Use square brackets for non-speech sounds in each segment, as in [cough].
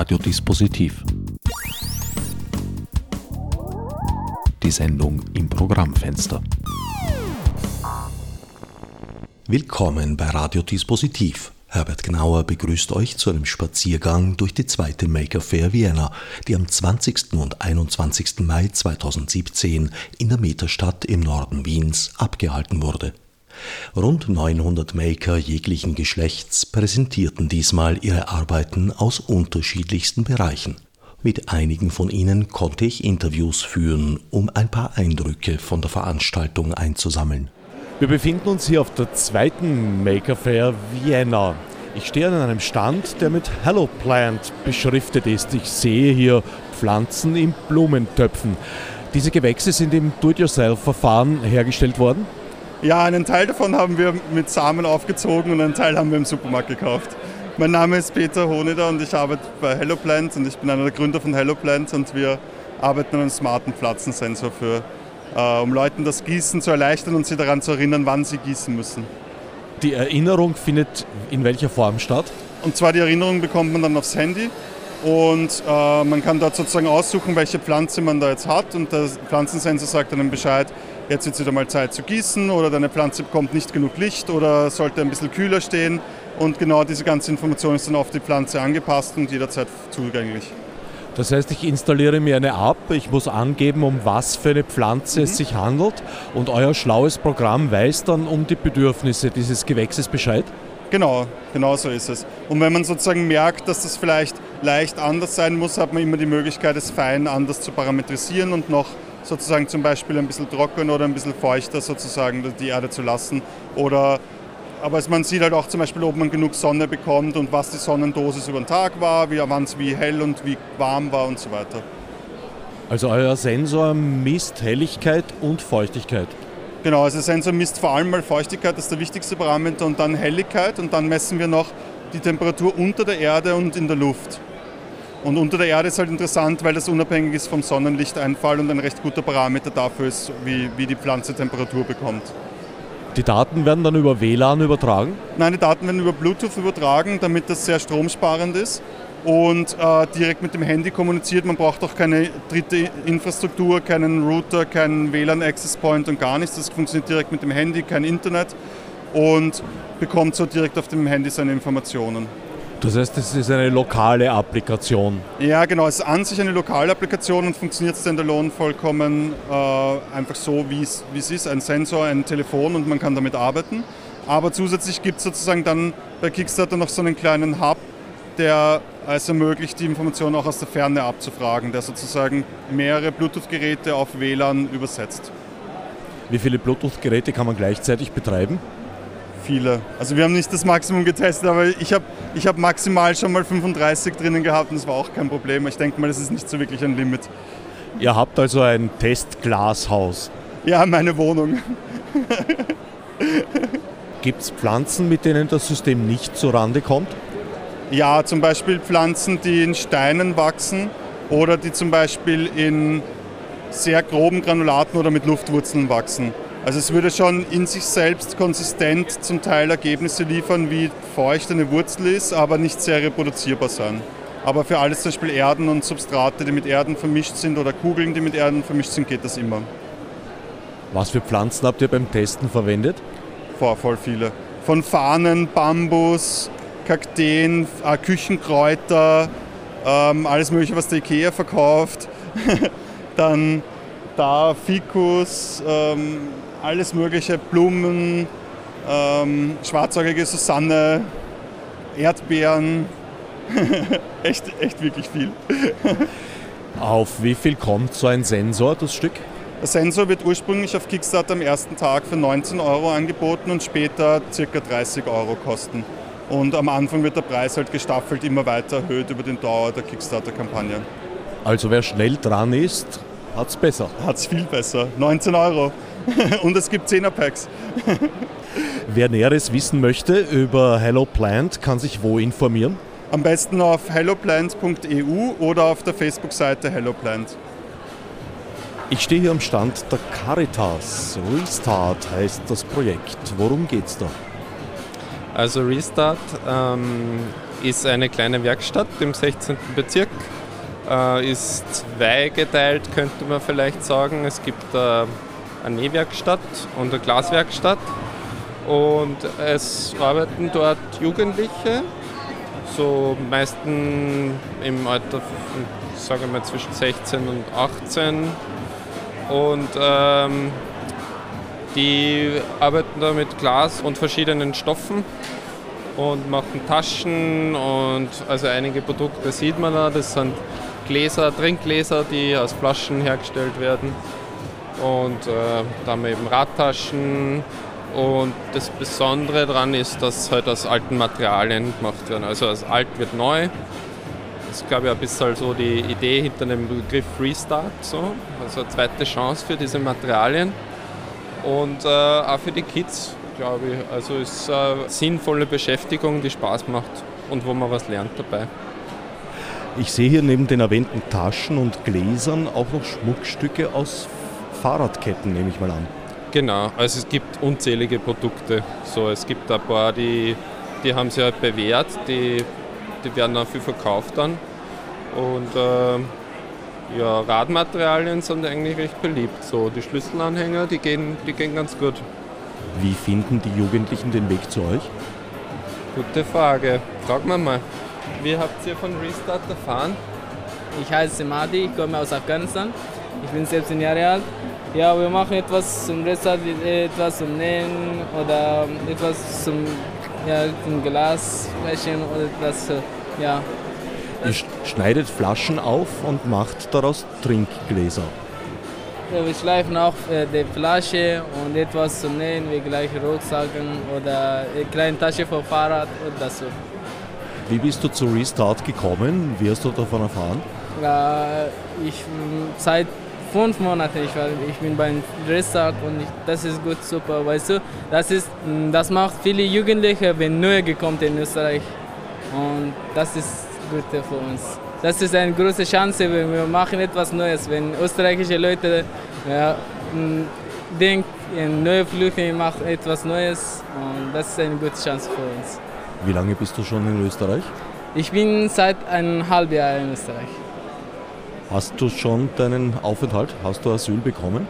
Radiodispositiv. Die Sendung im Programmfenster. Willkommen bei Radiodispositiv. Herbert Gnauer begrüßt euch zu einem Spaziergang durch die zweite Maker Fair Vienna, die am 20. und 21. Mai 2017 in der Metastadt im Norden Wiens abgehalten wurde. Rund 900 Maker jeglichen Geschlechts präsentierten diesmal ihre Arbeiten aus unterschiedlichsten Bereichen. Mit einigen von ihnen konnte ich Interviews führen, um ein paar Eindrücke von der Veranstaltung einzusammeln. Wir befinden uns hier auf der zweiten Maker Fair Vienna. Ich stehe an einem Stand, der mit Hello Plant beschriftet ist. Ich sehe hier Pflanzen in Blumentöpfen. Diese Gewächse sind im Do-it-yourself-Verfahren hergestellt worden? Ja, einen Teil davon haben wir mit Samen aufgezogen und einen Teil haben wir im Supermarkt gekauft. Mein Name ist Peter Honeder und ich arbeite bei Hello Plant und ich bin einer der Gründer von Hello Plant und wir arbeiten an einem smarten Pflanzensensor für äh, um Leuten das Gießen zu erleichtern und sie daran zu erinnern, wann sie gießen müssen. Die Erinnerung findet in welcher Form statt? Und zwar die Erinnerung bekommt man dann aufs Handy und äh, man kann dort sozusagen aussuchen, welche Pflanze man da jetzt hat und der Pflanzensensor sagt dann Bescheid, jetzt ist wieder mal Zeit zu gießen oder deine Pflanze bekommt nicht genug Licht oder sollte ein bisschen kühler stehen und genau diese ganze Information ist dann auf die Pflanze angepasst und jederzeit zugänglich. Das heißt, ich installiere mir eine App, ich muss angeben, um was für eine Pflanze mhm. es sich handelt und euer schlaues Programm weiß dann um die Bedürfnisse dieses Gewächses Bescheid? Genau, genau so ist es. Und wenn man sozusagen merkt, dass das vielleicht leicht anders sein muss, hat man immer die Möglichkeit, es fein anders zu parametrisieren und noch sozusagen zum Beispiel ein bisschen trocken oder ein bisschen feuchter sozusagen die Erde zu lassen oder aber man sieht halt auch zum Beispiel, ob man genug Sonne bekommt und was die Sonnendosis über den Tag war, wie, wann es wie hell und wie warm war und so weiter. Also euer Sensor misst Helligkeit und Feuchtigkeit. Genau, also der Sensor misst vor allem mal Feuchtigkeit, das ist der wichtigste Parameter, und dann Helligkeit und dann messen wir noch die Temperatur unter der Erde und in der Luft. Und unter der Erde ist halt interessant, weil das unabhängig ist vom Sonnenlichteinfall und ein recht guter Parameter dafür ist, wie, wie die Pflanze Temperatur bekommt. Die Daten werden dann über WLAN übertragen? Nein, die Daten werden über Bluetooth übertragen, damit das sehr stromsparend ist und äh, direkt mit dem Handy kommuniziert. Man braucht auch keine dritte Infrastruktur, keinen Router, keinen WLAN-Access Point und gar nichts. Das funktioniert direkt mit dem Handy, kein Internet und bekommt so direkt auf dem Handy seine Informationen. Das heißt, es ist eine lokale Applikation. Ja, genau. Es ist an sich eine lokale Applikation und funktioniert standalone vollkommen äh, einfach so, wie es ist. Ein Sensor, ein Telefon und man kann damit arbeiten. Aber zusätzlich gibt es sozusagen dann bei Kickstarter noch so einen kleinen Hub, der es ermöglicht, die Informationen auch aus der Ferne abzufragen, der sozusagen mehrere Bluetooth-Geräte auf WLAN übersetzt. Wie viele Bluetooth-Geräte kann man gleichzeitig betreiben? Viele. Also wir haben nicht das Maximum getestet, aber ich habe ich hab maximal schon mal 35 drinnen gehabt und das war auch kein Problem. Ich denke mal, das ist nicht so wirklich ein Limit. Ihr habt also ein Testglashaus. Ja, meine Wohnung. Gibt es Pflanzen, mit denen das System nicht zurande kommt? Ja, zum Beispiel Pflanzen, die in Steinen wachsen oder die zum Beispiel in sehr groben Granulaten oder mit Luftwurzeln wachsen. Also es würde schon in sich selbst konsistent zum Teil Ergebnisse liefern, wie feucht eine Wurzel ist, aber nicht sehr reproduzierbar sein. Aber für alles zum Beispiel Erden und Substrate, die mit Erden vermischt sind oder Kugeln, die mit Erden vermischt sind, geht das immer. Was für Pflanzen habt ihr beim Testen verwendet? Vor, voll viele. Von Fahnen, Bambus, Kakteen, äh, Küchenkräuter, ähm, alles mögliche, was der Ikea verkauft. [laughs] Dann da Fikus, ähm, alles mögliche, Blumen, ähm, schwarzäugige Susanne, Erdbeeren, [laughs] echt, echt wirklich viel. auf wie viel kommt so ein Sensor, das Stück? Der Sensor wird ursprünglich auf Kickstarter am ersten Tag für 19 Euro angeboten und später ca. 30 Euro kosten. Und am Anfang wird der Preis halt gestaffelt immer weiter erhöht über den Dauer der Kickstarter-Kampagne. Also wer schnell dran ist, hat es besser. Hat es viel besser. 19 Euro. [laughs] Und es gibt 10er Packs. [laughs] Wer Näheres wissen möchte über Hello Plant, kann sich wo informieren? Am besten auf helloplant.eu oder auf der Facebook-Seite Hello Plant. Ich stehe hier am Stand der Caritas. Restart heißt das Projekt. Worum geht's da? Also Restart ähm, ist eine kleine Werkstatt im 16. Bezirk. Äh, ist zweigeteilt, könnte man vielleicht sagen. Es gibt äh, eine Nähwerkstatt und eine Glaswerkstatt. Und es arbeiten dort Jugendliche, so meisten im Alter, sagen wir zwischen 16 und 18. Und ähm, die arbeiten da mit Glas und verschiedenen Stoffen und machen Taschen und also einige Produkte sieht man da. Das sind Gläser, Trinkgläser, die aus Flaschen hergestellt werden. Und äh, wir eben Radtaschen. Und das Besondere daran ist, dass halt aus alten Materialien gemacht werden. Also aus alt wird neu. Das ist, glaube ich, ein bisschen so die Idee hinter dem Begriff Restart. So. Also eine zweite Chance für diese Materialien. Und äh, auch für die Kids, glaube ich. Also es ist eine sinnvolle Beschäftigung, die Spaß macht und wo man was lernt dabei. Ich sehe hier neben den erwähnten Taschen und Gläsern auch noch Schmuckstücke aus Fahrradketten, nehme ich mal an. Genau, also es gibt unzählige Produkte. So, es gibt ein paar, die, die haben sich halt bewährt, die, die werden dann viel verkauft dann. Und äh, ja, Radmaterialien sind eigentlich recht beliebt. So, die Schlüsselanhänger, die gehen, die gehen ganz gut. Wie finden die Jugendlichen den Weg zu euch? Gute Frage. Frag mal mal. Wie habt ihr von Restart erfahren? Ich heiße Madi, ich komme aus Afghanistan. Ich bin 17 Jahre alt. Ja, wir machen etwas zum Restart, etwas zum Nähen oder etwas zum, ja, zum Glasflächen oder etwas, ja, Ihr schneidet Flaschen auf und macht daraus Trinkgläser. Ja, wir schleifen auch äh, die Flasche und etwas zum Nähen, wie gleich Rucksacken oder eine kleine Tasche für Fahrrad und das so. Wie bist du zu Restart gekommen? Wie hast du davon erfahren? Ja, ich seit fünf Monaten, ich, war, ich bin beim Restart und ich, das ist gut, super, weißt du, das, ist, das macht viele Jugendliche, wenn neu gekommen in Österreich und das ist gut für uns. Das ist eine große Chance, wenn wir machen etwas Neues. Wenn österreichische Leute ja, denken, neue Flüchtlinge machen etwas Neues und das ist eine gute Chance für uns. Wie lange bist du schon in Österreich? Ich bin seit einem halben Jahr in Österreich. Hast du schon deinen Aufenthalt? Hast du Asyl bekommen?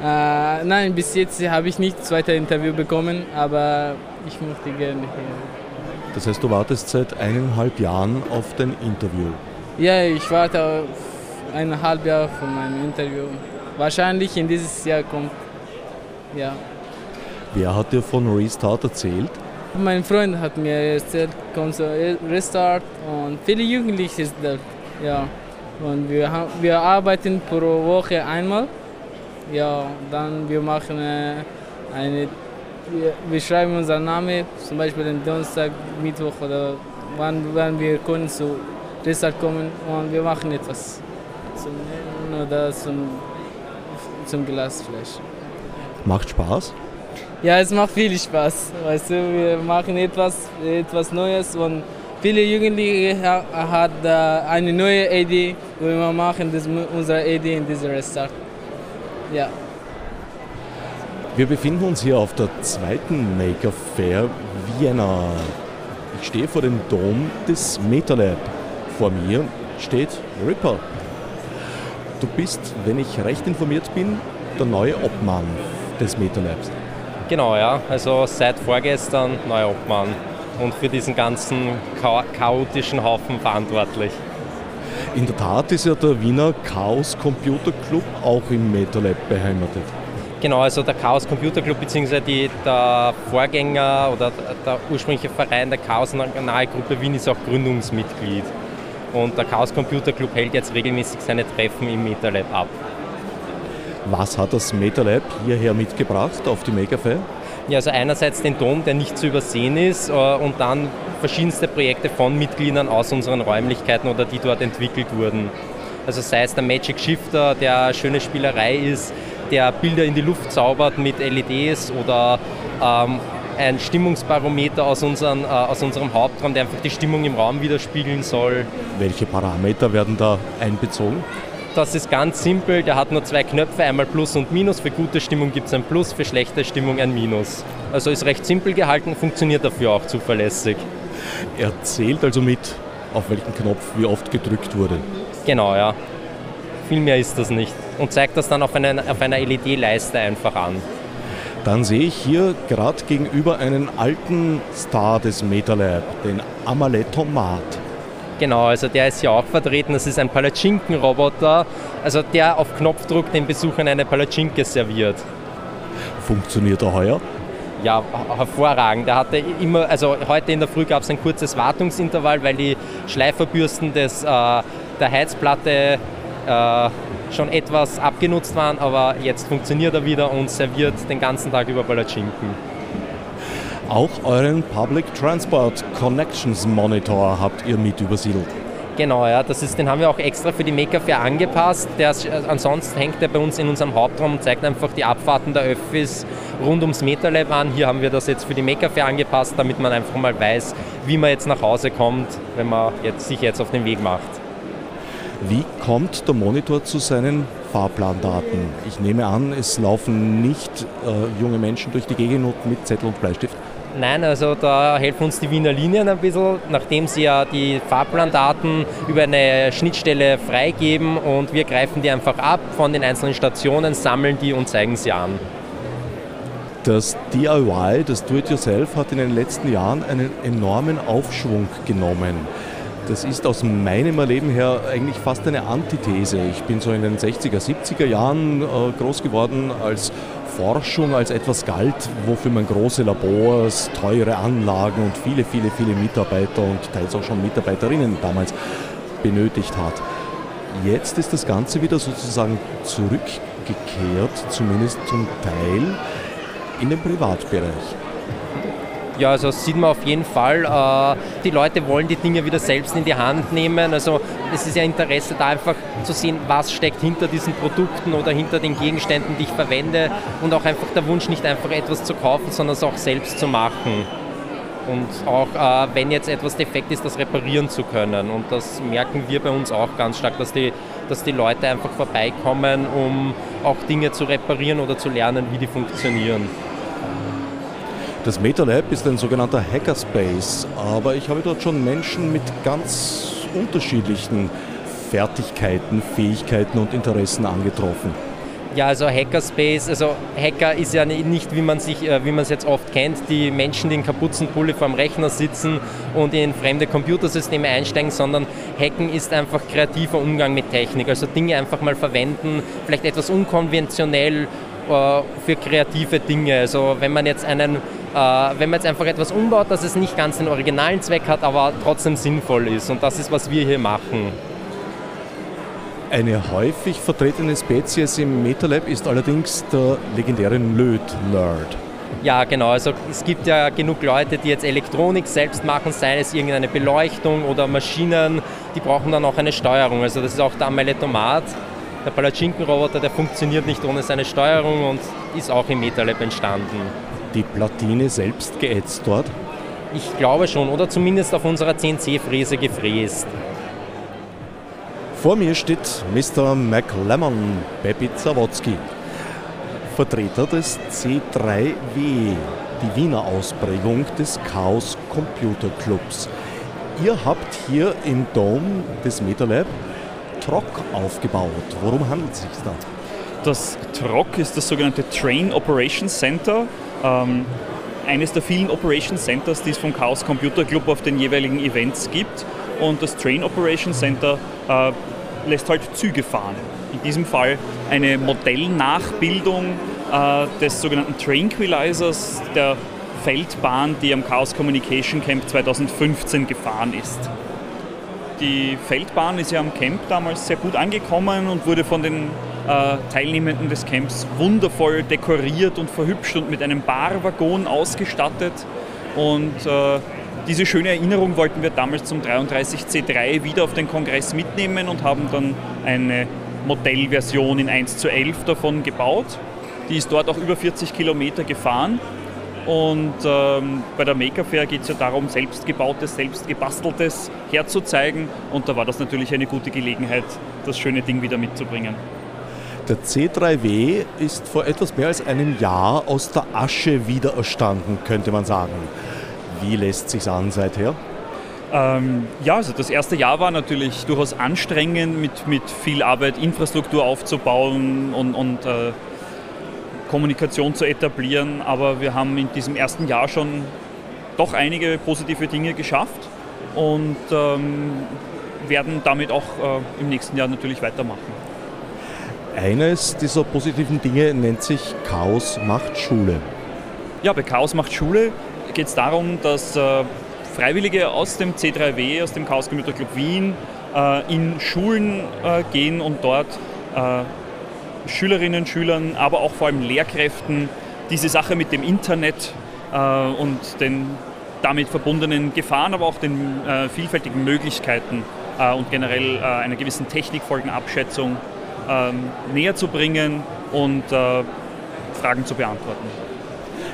Äh, nein, bis jetzt habe ich nicht das zweite Interview bekommen, aber ich möchte gerne hier. Das heißt, du wartest seit eineinhalb Jahren auf dein Interview. Ja, ich warte auf eineinhalb Jahre für mein Interview. Wahrscheinlich in dieses Jahr kommt. Ja. Wer hat dir von Restart erzählt? Mein Freund hat mir erzählt, kommt so Restart und viele Jugendliche sind da. Ja. Und wir, haben, wir arbeiten pro Woche einmal. Ja, dann wir machen äh, eine wir, schreiben unseren Namen, zum Beispiel den Donnerstag, Mittwoch oder wann, wann wir können zu Restart kommen und wir machen etwas zum Nehmen oder zum, zum Glasfleisch. Macht Spaß? Ja, es macht viel Spaß. Weißt du, wir machen etwas, etwas Neues und viele Jugendliche haben eine neue Idee, wo wir machen das unsere Idee in diesem Restart. Ja. Wir befinden uns hier auf der zweiten Maker Fair Vienna. Ich stehe vor dem Dom des MetaLab. Vor mir steht Ripper. Du bist, wenn ich recht informiert bin, der neue Obmann des MetaLabs. Genau, ja. Also seit vorgestern neuer Obmann und für diesen ganzen chaotischen Haufen verantwortlich. In der Tat ist ja der Wiener Chaos Computer Club auch im MetaLab beheimatet. Genau, also der Chaos Computer Club bzw. der Vorgänger oder der ursprüngliche Verein der Chaos Nationalgruppe Wien ist auch Gründungsmitglied. Und der Chaos Computer Club hält jetzt regelmäßig seine Treffen im MetaLab ab. Was hat das MetaLab hierher mitgebracht auf die Megafair? Ja, also einerseits den Dom, der nicht zu übersehen ist, äh, und dann verschiedenste Projekte von Mitgliedern aus unseren Räumlichkeiten oder die dort entwickelt wurden. Also sei es der Magic Shifter, der eine schöne Spielerei ist, der Bilder in die Luft zaubert mit LEDs oder ähm, ein Stimmungsbarometer aus, unseren, äh, aus unserem Hauptraum, der einfach die Stimmung im Raum widerspiegeln soll. Welche Parameter werden da einbezogen? Das ist ganz simpel, der hat nur zwei Knöpfe, einmal Plus und Minus. Für gute Stimmung gibt es ein Plus, für schlechte Stimmung ein Minus. Also ist recht simpel gehalten, funktioniert dafür auch zuverlässig. Er zählt also mit, auf welchen Knopf wie oft gedrückt wurde. Genau, ja. Viel mehr ist das nicht. Und zeigt das dann auf, einen, auf einer LED-Leiste einfach an. Dann sehe ich hier gerade gegenüber einen alten Star des MetaLab, den Amaletomat. Genau, also der ist hier auch vertreten. Das ist ein Palatschinken-Roboter, also der auf Knopfdruck den Besuchern eine Palatschinke serviert. Funktioniert er heuer? Ja, hervorragend. Der hatte immer, also heute in der Früh gab es ein kurzes Wartungsintervall, weil die Schleiferbürsten des, äh, der Heizplatte äh, schon etwas abgenutzt waren, aber jetzt funktioniert er wieder und serviert den ganzen Tag über Palatschinken. Auch euren Public Transport Connections Monitor habt ihr mit übersiedelt. Genau, ja, das ist, den haben wir auch extra für die Maker Fair angepasst. Der, ansonsten hängt er bei uns in unserem Hauptraum und zeigt einfach die Abfahrten der Öffis rund ums MetaLab an. Hier haben wir das jetzt für die Maker Fair angepasst, damit man einfach mal weiß, wie man jetzt nach Hause kommt, wenn man jetzt, sich jetzt auf den Weg macht. Wie kommt der Monitor zu seinen Fahrplandaten? Ich nehme an, es laufen nicht äh, junge Menschen durch die Gegend mit Zettel und Bleistift. Nein, also da helfen uns die Wiener Linien ein bisschen, nachdem sie ja die Fahrplandaten über eine Schnittstelle freigeben und wir greifen die einfach ab von den einzelnen Stationen, sammeln die und zeigen sie an. Das DIY, das Do-it-yourself, hat in den letzten Jahren einen enormen Aufschwung genommen. Das ist aus meinem Erleben her eigentlich fast eine Antithese. Ich bin so in den 60er, 70er Jahren äh, groß geworden, als Forschung als etwas galt, wofür man große Labors, teure Anlagen und viele, viele, viele Mitarbeiter und teils auch schon Mitarbeiterinnen damals benötigt hat. Jetzt ist das Ganze wieder sozusagen zurückgekehrt, zumindest zum Teil, in den Privatbereich. Ja, also das sieht man auf jeden Fall. Äh, die Leute wollen die Dinge wieder selbst in die Hand nehmen. Also es ist ja Interesse da einfach zu sehen, was steckt hinter diesen Produkten oder hinter den Gegenständen, die ich verwende. Und auch einfach der Wunsch, nicht einfach etwas zu kaufen, sondern es auch selbst zu machen. Und auch äh, wenn jetzt etwas defekt ist, das reparieren zu können. Und das merken wir bei uns auch ganz stark, dass die, dass die Leute einfach vorbeikommen, um auch Dinge zu reparieren oder zu lernen, wie die funktionieren. Das MetaLab ist ein sogenannter Hackerspace, aber ich habe dort schon Menschen mit ganz unterschiedlichen Fertigkeiten, Fähigkeiten und Interessen angetroffen. Ja, also Hackerspace, also Hacker ist ja nicht, wie man sich, äh, wie man es jetzt oft kennt, die Menschen, die in Kapuzenpulli vorm Rechner sitzen und in fremde Computersysteme einsteigen, sondern Hacken ist einfach kreativer Umgang mit Technik, also Dinge einfach mal verwenden, vielleicht etwas unkonventionell äh, für kreative Dinge. Also wenn man jetzt einen wenn man jetzt einfach etwas umbaut, dass es nicht ganz den originalen Zweck hat, aber trotzdem sinnvoll ist. Und das ist, was wir hier machen. Eine häufig vertretene Spezies im MetaLab ist allerdings der legendäre Löt-Nerd. Ja, genau. Also es gibt ja genug Leute, die jetzt Elektronik selbst machen, sei es irgendeine Beleuchtung oder Maschinen, die brauchen dann auch eine Steuerung. Also das ist auch der Ameletomat, der Palatschinken-Roboter, der funktioniert nicht ohne seine Steuerung und ist auch im MetaLab entstanden die Platine selbst geätzt dort? Ich glaube schon, oder zumindest auf unserer CNC-Fräse gefräst. Vor mir steht Mr. McLemmon, Baby Zawodzki, Vertreter des C3W, die Wiener Ausprägung des Chaos Computer Clubs. Ihr habt hier im Dom des MetaLab TROC aufgebaut. Worum handelt es sich da? Das TROC ist das sogenannte Train Operations Center ähm, eines der vielen Operation Centers, die es vom Chaos Computer Club auf den jeweiligen Events gibt. Und das Train Operation Center äh, lässt halt Züge fahren. In diesem Fall eine Modellnachbildung äh, des sogenannten Tranquilizers, der Feldbahn, die am Chaos Communication Camp 2015 gefahren ist. Die Feldbahn ist ja am Camp damals sehr gut angekommen und wurde von den Teilnehmenden des Camps wundervoll dekoriert und verhübscht und mit einem Barwaggon ausgestattet. Und äh, diese schöne Erinnerung wollten wir damals zum 33C3 wieder auf den Kongress mitnehmen und haben dann eine Modellversion in 1 zu 11 davon gebaut. Die ist dort auch über 40 Kilometer gefahren Und ähm, bei der Maker Fair geht es ja darum, selbstgebautes, selbstgebasteltes herzuzeigen. Und da war das natürlich eine gute Gelegenheit, das schöne Ding wieder mitzubringen. Der C3W ist vor etwas mehr als einem Jahr aus der Asche wieder erstanden, könnte man sagen. Wie lässt sich an seither? Ähm, ja, also das erste Jahr war natürlich durchaus anstrengend, mit, mit viel Arbeit Infrastruktur aufzubauen und, und äh, Kommunikation zu etablieren. Aber wir haben in diesem ersten Jahr schon doch einige positive Dinge geschafft und ähm, werden damit auch äh, im nächsten Jahr natürlich weitermachen. Eines dieser positiven Dinge nennt sich Chaos macht Schule. Ja, bei Chaos macht Schule geht es darum, dass äh, Freiwillige aus dem C3W, aus dem Chaos Computer Club Wien, äh, in Schulen äh, gehen und dort äh, Schülerinnen, Schülern, aber auch vor allem Lehrkräften diese Sache mit dem Internet äh, und den damit verbundenen Gefahren, aber auch den äh, vielfältigen Möglichkeiten und generell einer gewissen Technikfolgenabschätzung näher zu bringen und äh, Fragen zu beantworten.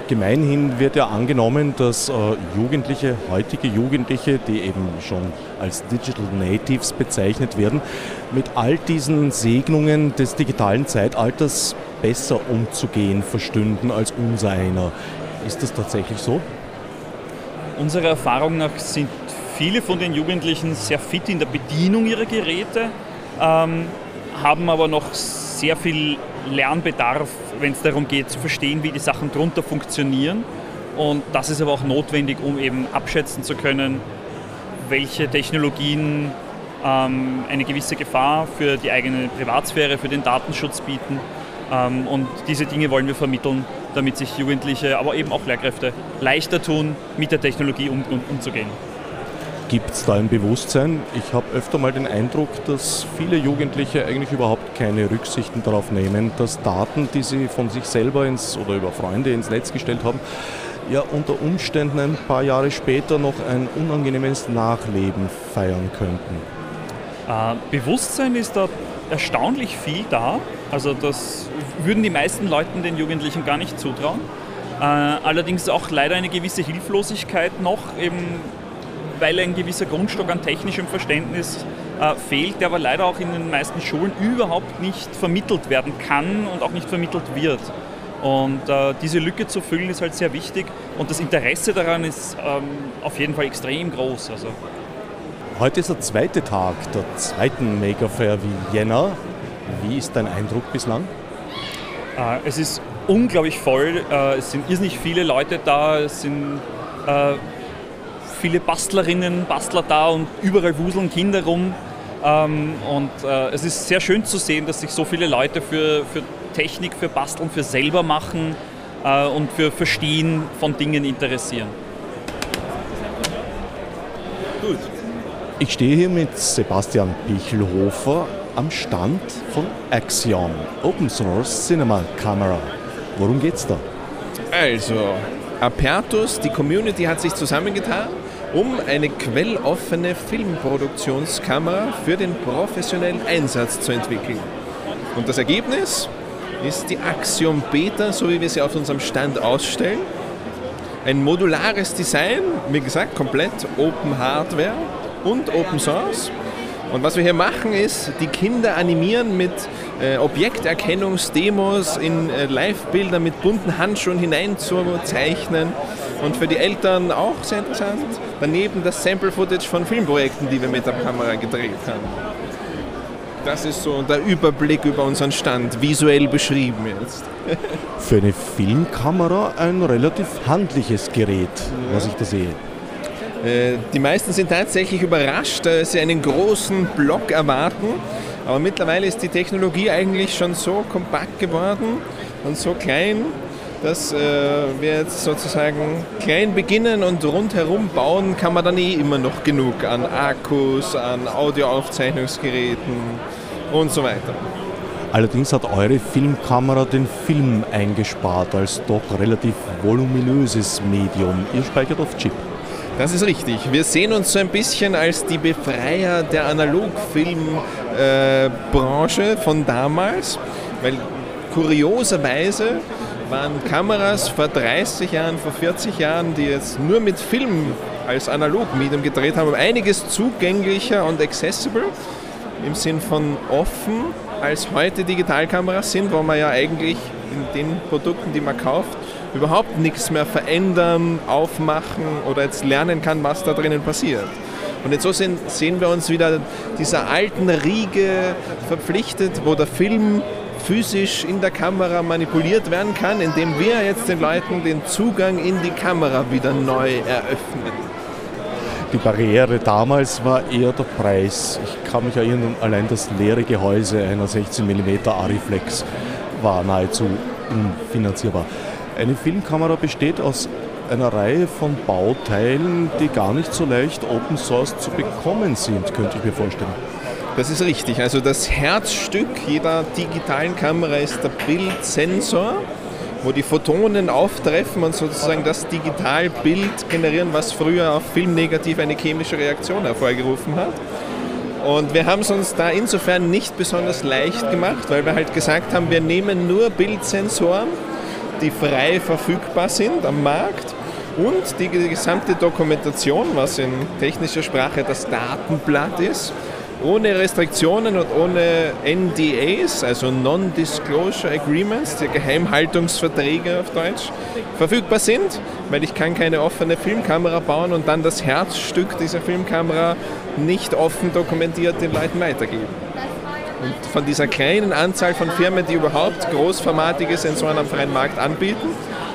Gemeinhin wird ja angenommen, dass äh, Jugendliche, heutige Jugendliche, die eben schon als Digital Natives bezeichnet werden, mit all diesen Segnungen des digitalen Zeitalters besser umzugehen verstünden als unser einer. Ist das tatsächlich so? Unserer Erfahrung nach sind viele von den Jugendlichen sehr fit in der Bedienung ihrer Geräte, ähm, haben aber noch sehr viel Lernbedarf, wenn es darum geht zu verstehen, wie die Sachen drunter funktionieren. Und das ist aber auch notwendig, um eben abschätzen zu können, welche Technologien ähm, eine gewisse Gefahr für die eigene Privatsphäre, für den Datenschutz bieten. Ähm, und diese Dinge wollen wir vermitteln, damit sich Jugendliche, aber eben auch Lehrkräfte leichter tun, mit der Technologie um, um, umzugehen. Gibt es da ein Bewusstsein? Ich habe öfter mal den Eindruck, dass viele Jugendliche eigentlich überhaupt keine Rücksichten darauf nehmen, dass Daten, die sie von sich selber ins oder über Freunde ins Netz gestellt haben, ja unter Umständen ein paar Jahre später noch ein unangenehmes Nachleben feiern könnten. Äh, Bewusstsein ist da erstaunlich viel da. Also das würden die meisten Leuten den Jugendlichen gar nicht zutrauen. Äh, allerdings auch leider eine gewisse Hilflosigkeit noch, eben weil ein gewisser Grundstock an technischem Verständnis äh, fehlt, der aber leider auch in den meisten Schulen überhaupt nicht vermittelt werden kann und auch nicht vermittelt wird. Und äh, diese Lücke zu füllen ist halt sehr wichtig und das Interesse daran ist ähm, auf jeden Fall extrem groß. Also. Heute ist der zweite Tag der zweiten Maker Fair Vienna. Wie ist dein Eindruck bislang? Äh, es ist unglaublich voll, äh, es sind irrsinnig viele Leute da, es sind äh, viele Bastlerinnen, Bastler da und überall wuseln Kinder rum. Ähm, und äh, es ist sehr schön zu sehen, dass sich so viele Leute für, für Technik, für Basteln, für selber machen äh, und für Verstehen von Dingen interessieren. Gut. Ich stehe hier mit Sebastian Pichelhofer am Stand von Axion, Open Source Cinema Camera. Worum geht's da? Also, Apertus, die Community hat sich zusammengetan um eine quelloffene Filmproduktionskamera für den professionellen Einsatz zu entwickeln. Und das Ergebnis ist die Axiom Beta, so wie wir sie auf unserem Stand ausstellen. Ein modulares Design, wie gesagt, komplett Open Hardware und Open Source. Und was wir hier machen, ist die Kinder animieren mit äh, Objekterkennungsdemos in äh, Live-Bilder mit bunten Handschuhen hineinzuzeichnen und für die Eltern auch sehr interessant. Daneben das Sample-Footage von Filmprojekten, die wir mit der Kamera gedreht haben. Das ist so der Überblick über unseren Stand, visuell beschrieben jetzt. [laughs] Für eine Filmkamera ein relativ handliches Gerät, was ich da sehe. Äh, die meisten sind tatsächlich überrascht, dass sie einen großen Block erwarten. Aber mittlerweile ist die Technologie eigentlich schon so kompakt geworden und so klein, dass äh, wir jetzt sozusagen klein beginnen und rundherum bauen kann man dann eh immer noch genug an Akkus, an Audioaufzeichnungsgeräten und so weiter. Allerdings hat eure Filmkamera den Film eingespart als doch relativ voluminöses Medium. Ihr speichert auf Chip. Das ist richtig. Wir sehen uns so ein bisschen als die Befreier der Analogfilmbranche äh, von damals, weil kurioserweise waren Kameras vor 30 Jahren, vor 40 Jahren, die jetzt nur mit Film als Analogmedium gedreht haben, einiges zugänglicher und accessible im Sinn von offen, als heute Digitalkameras sind, wo man ja eigentlich in den Produkten, die man kauft, überhaupt nichts mehr verändern, aufmachen oder jetzt lernen kann, was da drinnen passiert. Und insofern sehen wir uns wieder dieser alten Riege verpflichtet, wo der Film physisch in der Kamera manipuliert werden kann, indem wir jetzt den Leuten den Zugang in die Kamera wieder neu eröffnen. Die Barriere damals war eher der Preis. Ich kann mich erinnern, allein das leere Gehäuse einer 16 mm Ariflex war nahezu unfinanzierbar. Eine Filmkamera besteht aus einer Reihe von Bauteilen, die gar nicht so leicht Open Source zu bekommen sind, könnte ich mir vorstellen. Das ist richtig. Also das Herzstück jeder digitalen Kamera ist der Bildsensor, wo die Photonen auftreffen und sozusagen das Digitalbild generieren, was früher auf Filmnegativ eine chemische Reaktion hervorgerufen hat. Und wir haben es uns da insofern nicht besonders leicht gemacht, weil wir halt gesagt haben, wir nehmen nur Bildsensoren, die frei verfügbar sind am Markt und die gesamte Dokumentation, was in technischer Sprache das Datenblatt ist, ohne Restriktionen und ohne NDAs, also Non-Disclosure Agreements, die Geheimhaltungsverträge auf Deutsch, verfügbar sind, weil ich kann keine offene Filmkamera bauen und dann das Herzstück dieser Filmkamera nicht offen dokumentiert den Leuten weitergeben. Und von dieser kleinen Anzahl von Firmen, die überhaupt großformatige Sensoren am freien Markt anbieten,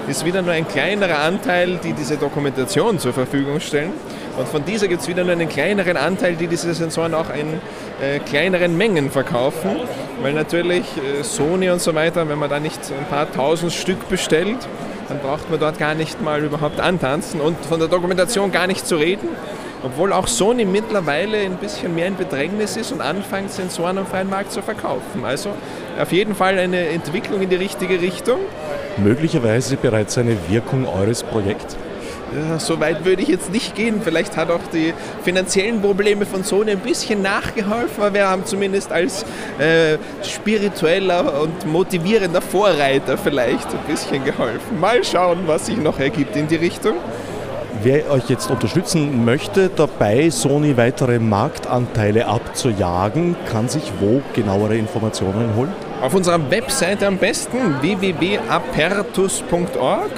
ist wieder nur ein kleinerer Anteil, die diese Dokumentation zur Verfügung stellen. Und von dieser gibt es wieder nur einen kleineren Anteil, die diese Sensoren auch in äh, kleineren Mengen verkaufen, weil natürlich äh, Sony und so weiter, wenn man da nicht ein paar tausend Stück bestellt, dann braucht man dort gar nicht mal überhaupt antanzen und von der Dokumentation gar nicht zu reden. Obwohl auch Sony mittlerweile ein bisschen mehr in Bedrängnis ist und anfängt, Sensoren am freien Markt zu verkaufen. Also auf jeden Fall eine Entwicklung in die richtige Richtung. Möglicherweise bereits eine Wirkung eures Projekts? Ja, so weit würde ich jetzt nicht gehen. Vielleicht hat auch die finanziellen Probleme von Sony ein bisschen nachgeholfen, aber wir haben zumindest als äh, spiritueller und motivierender Vorreiter vielleicht ein bisschen geholfen. Mal schauen, was sich noch ergibt in die Richtung. Wer euch jetzt unterstützen möchte, dabei Sony weitere Marktanteile abzujagen, kann sich wo genauere Informationen holen? Auf unserer Webseite am besten www.apertus.org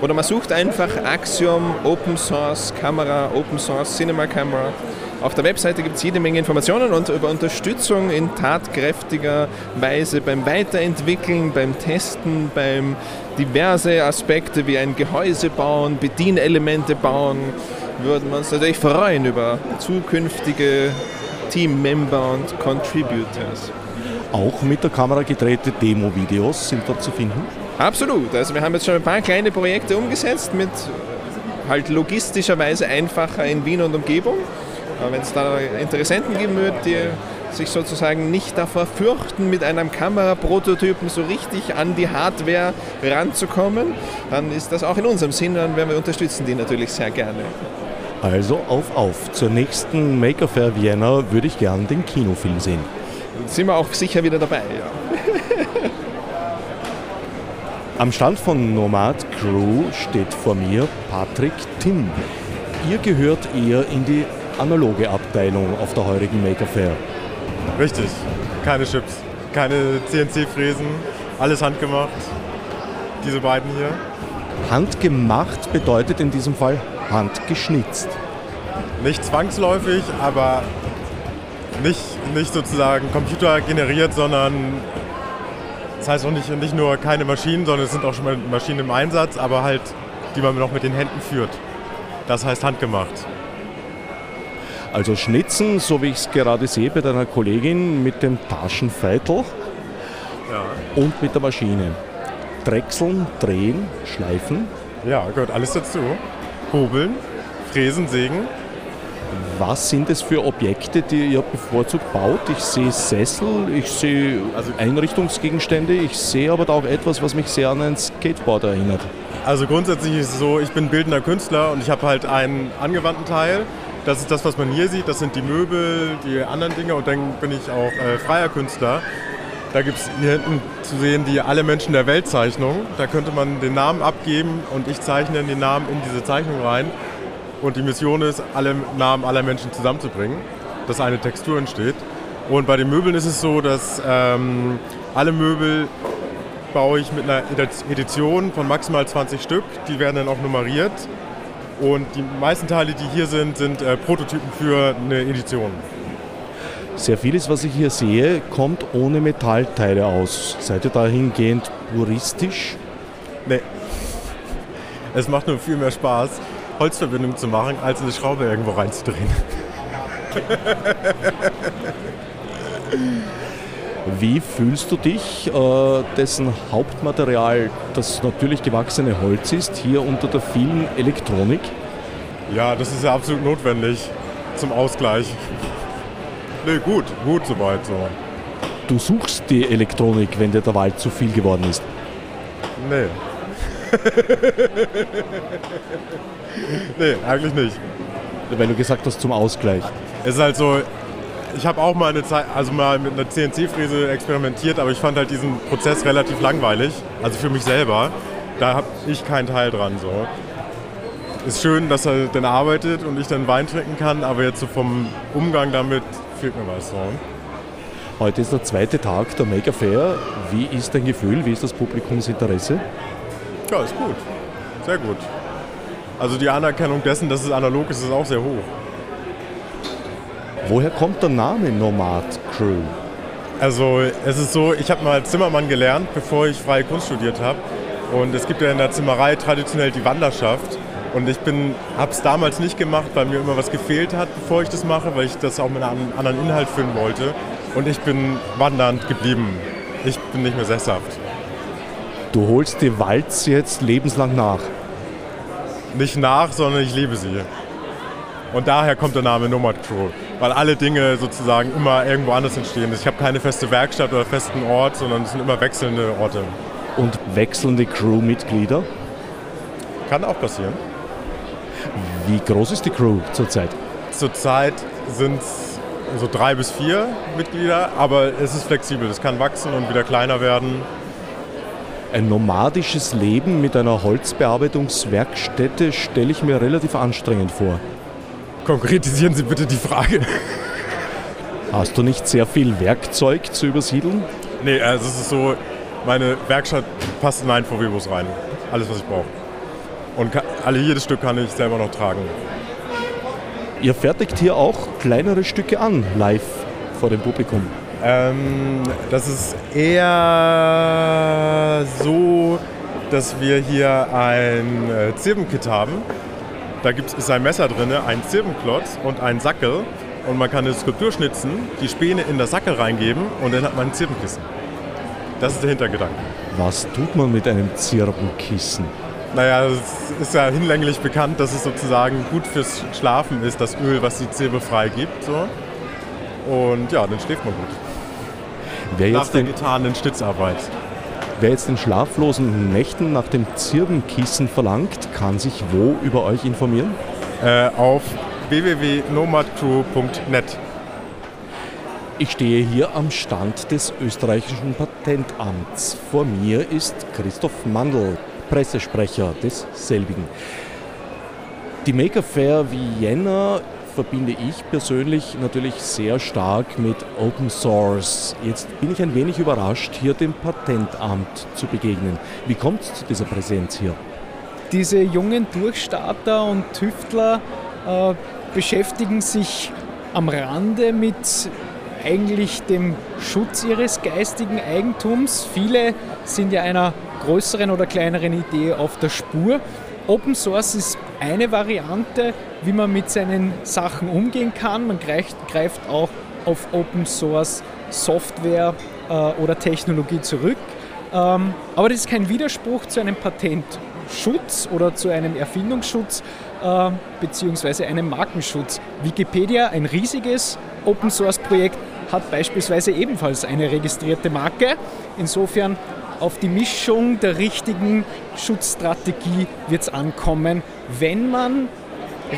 oder man sucht einfach Axiom Open Source Kamera, Open Source Cinema Camera. Auf der Webseite gibt es jede Menge Informationen und über Unterstützung in tatkräftiger Weise beim Weiterentwickeln, beim Testen, beim diverse Aspekte wie ein Gehäuse bauen, Bedienelemente bauen, würden wir uns natürlich freuen über zukünftige Teammember und Contributors. Auch mit der Kamera gedrehte Demo-Videos sind dort zu finden? Absolut. Also wir haben jetzt schon ein paar kleine Projekte umgesetzt mit halt logistischerweise einfacher in Wien und Umgebung. Wenn es da Interessenten geben wird, die sich sozusagen nicht davor fürchten, mit einem Kameraprototypen so richtig an die Hardware ranzukommen, dann ist das auch in unserem Sinn und wir unterstützen die natürlich sehr gerne. Also auf, auf. Zur nächsten Maker Fair Vienna würde ich gern den Kinofilm sehen. Sind wir auch sicher wieder dabei, ja. Am Stand von Nomad Crew steht vor mir Patrick Timm. Ihr gehört eher in die analoge Abteilung auf der heurigen Maker Fair. Richtig, keine Chips, keine CNC-Fräsen, alles handgemacht. Diese beiden hier. Handgemacht bedeutet in diesem Fall handgeschnitzt. Nicht zwangsläufig, aber nicht, nicht sozusagen computergeneriert, sondern das heißt auch nicht, nicht nur keine Maschinen, sondern es sind auch schon mal Maschinen im Einsatz, aber halt, die man noch mit den Händen führt. Das heißt handgemacht. Also Schnitzen, so wie ich es gerade sehe bei deiner Kollegin mit dem Taschenfeitel Ja. und mit der Maschine. Drechseln, drehen, schleifen. Ja, gehört alles dazu. Hobeln, Fräsen, Sägen. Was sind es für Objekte, die ihr bevorzugt baut? Ich sehe Sessel, ich sehe Also- Einrichtungsgegenstände, ich sehe aber da auch etwas, was mich sehr an ein Skateboard erinnert. Also grundsätzlich ist es so, ich bin bildender Künstler und ich habe halt einen angewandten Teil. Das ist das, was man hier sieht. Das sind die Möbel, die anderen Dinge und dann bin ich auch äh, freier Künstler. Da gibt es hier hinten zu sehen die Alle Menschen der Welt Zeichnung. Da könnte man den Namen abgeben und ich zeichne den Namen in diese Zeichnung rein. Und die Mission ist, alle Namen aller Menschen zusammenzubringen, dass eine Textur entsteht. Und bei den Möbeln ist es so, dass ähm, alle Möbel baue ich mit einer Edition von maximal 20 Stück. Die werden dann auch nummeriert. Und die meisten Teile, die hier sind, sind äh, Prototypen für eine Edition. Sehr vieles, was ich hier sehe, kommt ohne Metallteile aus. Seid ihr dahingehend puristisch? Nee. Es macht nur viel mehr Spaß, Holzverbindungen zu machen, als eine Schraube irgendwo reinzudrehen. Wie fühlst du dich, äh, dessen Hauptmaterial das natürlich gewachsene Holz ist, hier unter der vielen Elektronik? Ja, das ist ja absolut notwendig zum Ausgleich. Nee, gut, gut soweit so. Du suchst die Elektronik, wenn dir der Wald zu viel geworden ist? Nee. Nee, eigentlich nicht. Weil du gesagt hast, zum Ausgleich. Es ist halt so, ich habe auch mal eine Zeit, also mal mit einer CNC-Fräse experimentiert, aber ich fand halt diesen Prozess relativ langweilig, also für mich selber. Da habe ich keinen Teil dran. So. Ist schön, dass er dann arbeitet und ich dann Wein trinken kann, aber jetzt so vom Umgang damit fehlt mir was. So. Heute ist der zweite Tag der Maker Fair. Wie ist dein Gefühl? Wie ist das Publikumsinteresse? Ja, ist gut. Sehr gut. Also die Anerkennung dessen, dass es analog ist, ist auch sehr hoch. Woher kommt der Name Nomad Crew? Also es ist so, ich habe mal Zimmermann gelernt, bevor ich freie Kunst studiert habe. Und es gibt ja in der Zimmerei traditionell die Wanderschaft. Und ich habe es damals nicht gemacht, weil mir immer was gefehlt hat, bevor ich das mache, weil ich das auch mit einem anderen Inhalt finden wollte. Und ich bin wandernd geblieben. Ich bin nicht mehr sesshaft. Du holst die Walz jetzt lebenslang nach? Nicht nach, sondern ich liebe sie. Und daher kommt der Name Nomad Crew weil alle Dinge sozusagen immer irgendwo anders entstehen. Ich habe keine feste Werkstatt oder festen Ort, sondern es sind immer wechselnde Orte. Und wechselnde Crewmitglieder? Kann auch passieren. Wie groß ist die Crew zurzeit? Zurzeit sind es so drei bis vier Mitglieder, aber es ist flexibel. Es kann wachsen und wieder kleiner werden. Ein nomadisches Leben mit einer Holzbearbeitungswerkstätte stelle ich mir relativ anstrengend vor. Konkretisieren Sie bitte die Frage. Hast du nicht sehr viel Werkzeug zu übersiedeln? Nee, also es ist so, meine Werkstatt passt in einen VW-Bus rein. Alles, was ich brauche. Und alle, jedes Stück kann ich selber noch tragen. Ihr fertigt hier auch kleinere Stücke an, live vor dem Publikum? Ähm, das ist eher so, dass wir hier ein äh, Zirbenkit haben da gibt es ein Messer drin, ein Zirbenklotz und ein Sackel. Und man kann eine Skulptur schnitzen, die Späne in das Sackel reingeben und dann hat man ein Zirbenkissen. Das ist der Hintergedanke. Was tut man mit einem Zirbenkissen? Naja, es ist ja hinlänglich bekannt, dass es sozusagen gut fürs Schlafen ist, das Öl, was die Zirbe freigibt. So. Und ja, dann schläft man gut. Wer Nach der getanen Stützarbeit. Wer jetzt in schlaflosen Nächten nach dem Zirbenkissen verlangt, kann sich wo über euch informieren? Äh, auf www.nomadcrew.net. Ich stehe hier am Stand des österreichischen Patentamts. Vor mir ist Christoph Mandl, Pressesprecher desselbigen. Die Maker Fair Vienna verbinde ich persönlich natürlich sehr stark mit Open Source. Jetzt bin ich ein wenig überrascht, hier dem Patentamt zu begegnen. Wie kommt es zu dieser Präsenz hier? Diese jungen Durchstarter und Tüftler äh, beschäftigen sich am Rande mit eigentlich dem Schutz ihres geistigen Eigentums. Viele sind ja einer größeren oder kleineren Idee auf der Spur. Open Source ist eine Variante, wie man mit seinen Sachen umgehen kann. Man greift, greift auch auf Open Source Software äh, oder Technologie zurück. Ähm, aber das ist kein Widerspruch zu einem Patentschutz oder zu einem Erfindungsschutz äh, bzw. einem Markenschutz. Wikipedia, ein riesiges Open Source Projekt, hat beispielsweise ebenfalls eine registrierte Marke. Insofern auf die Mischung der richtigen Schutzstrategie wird es ankommen, wenn man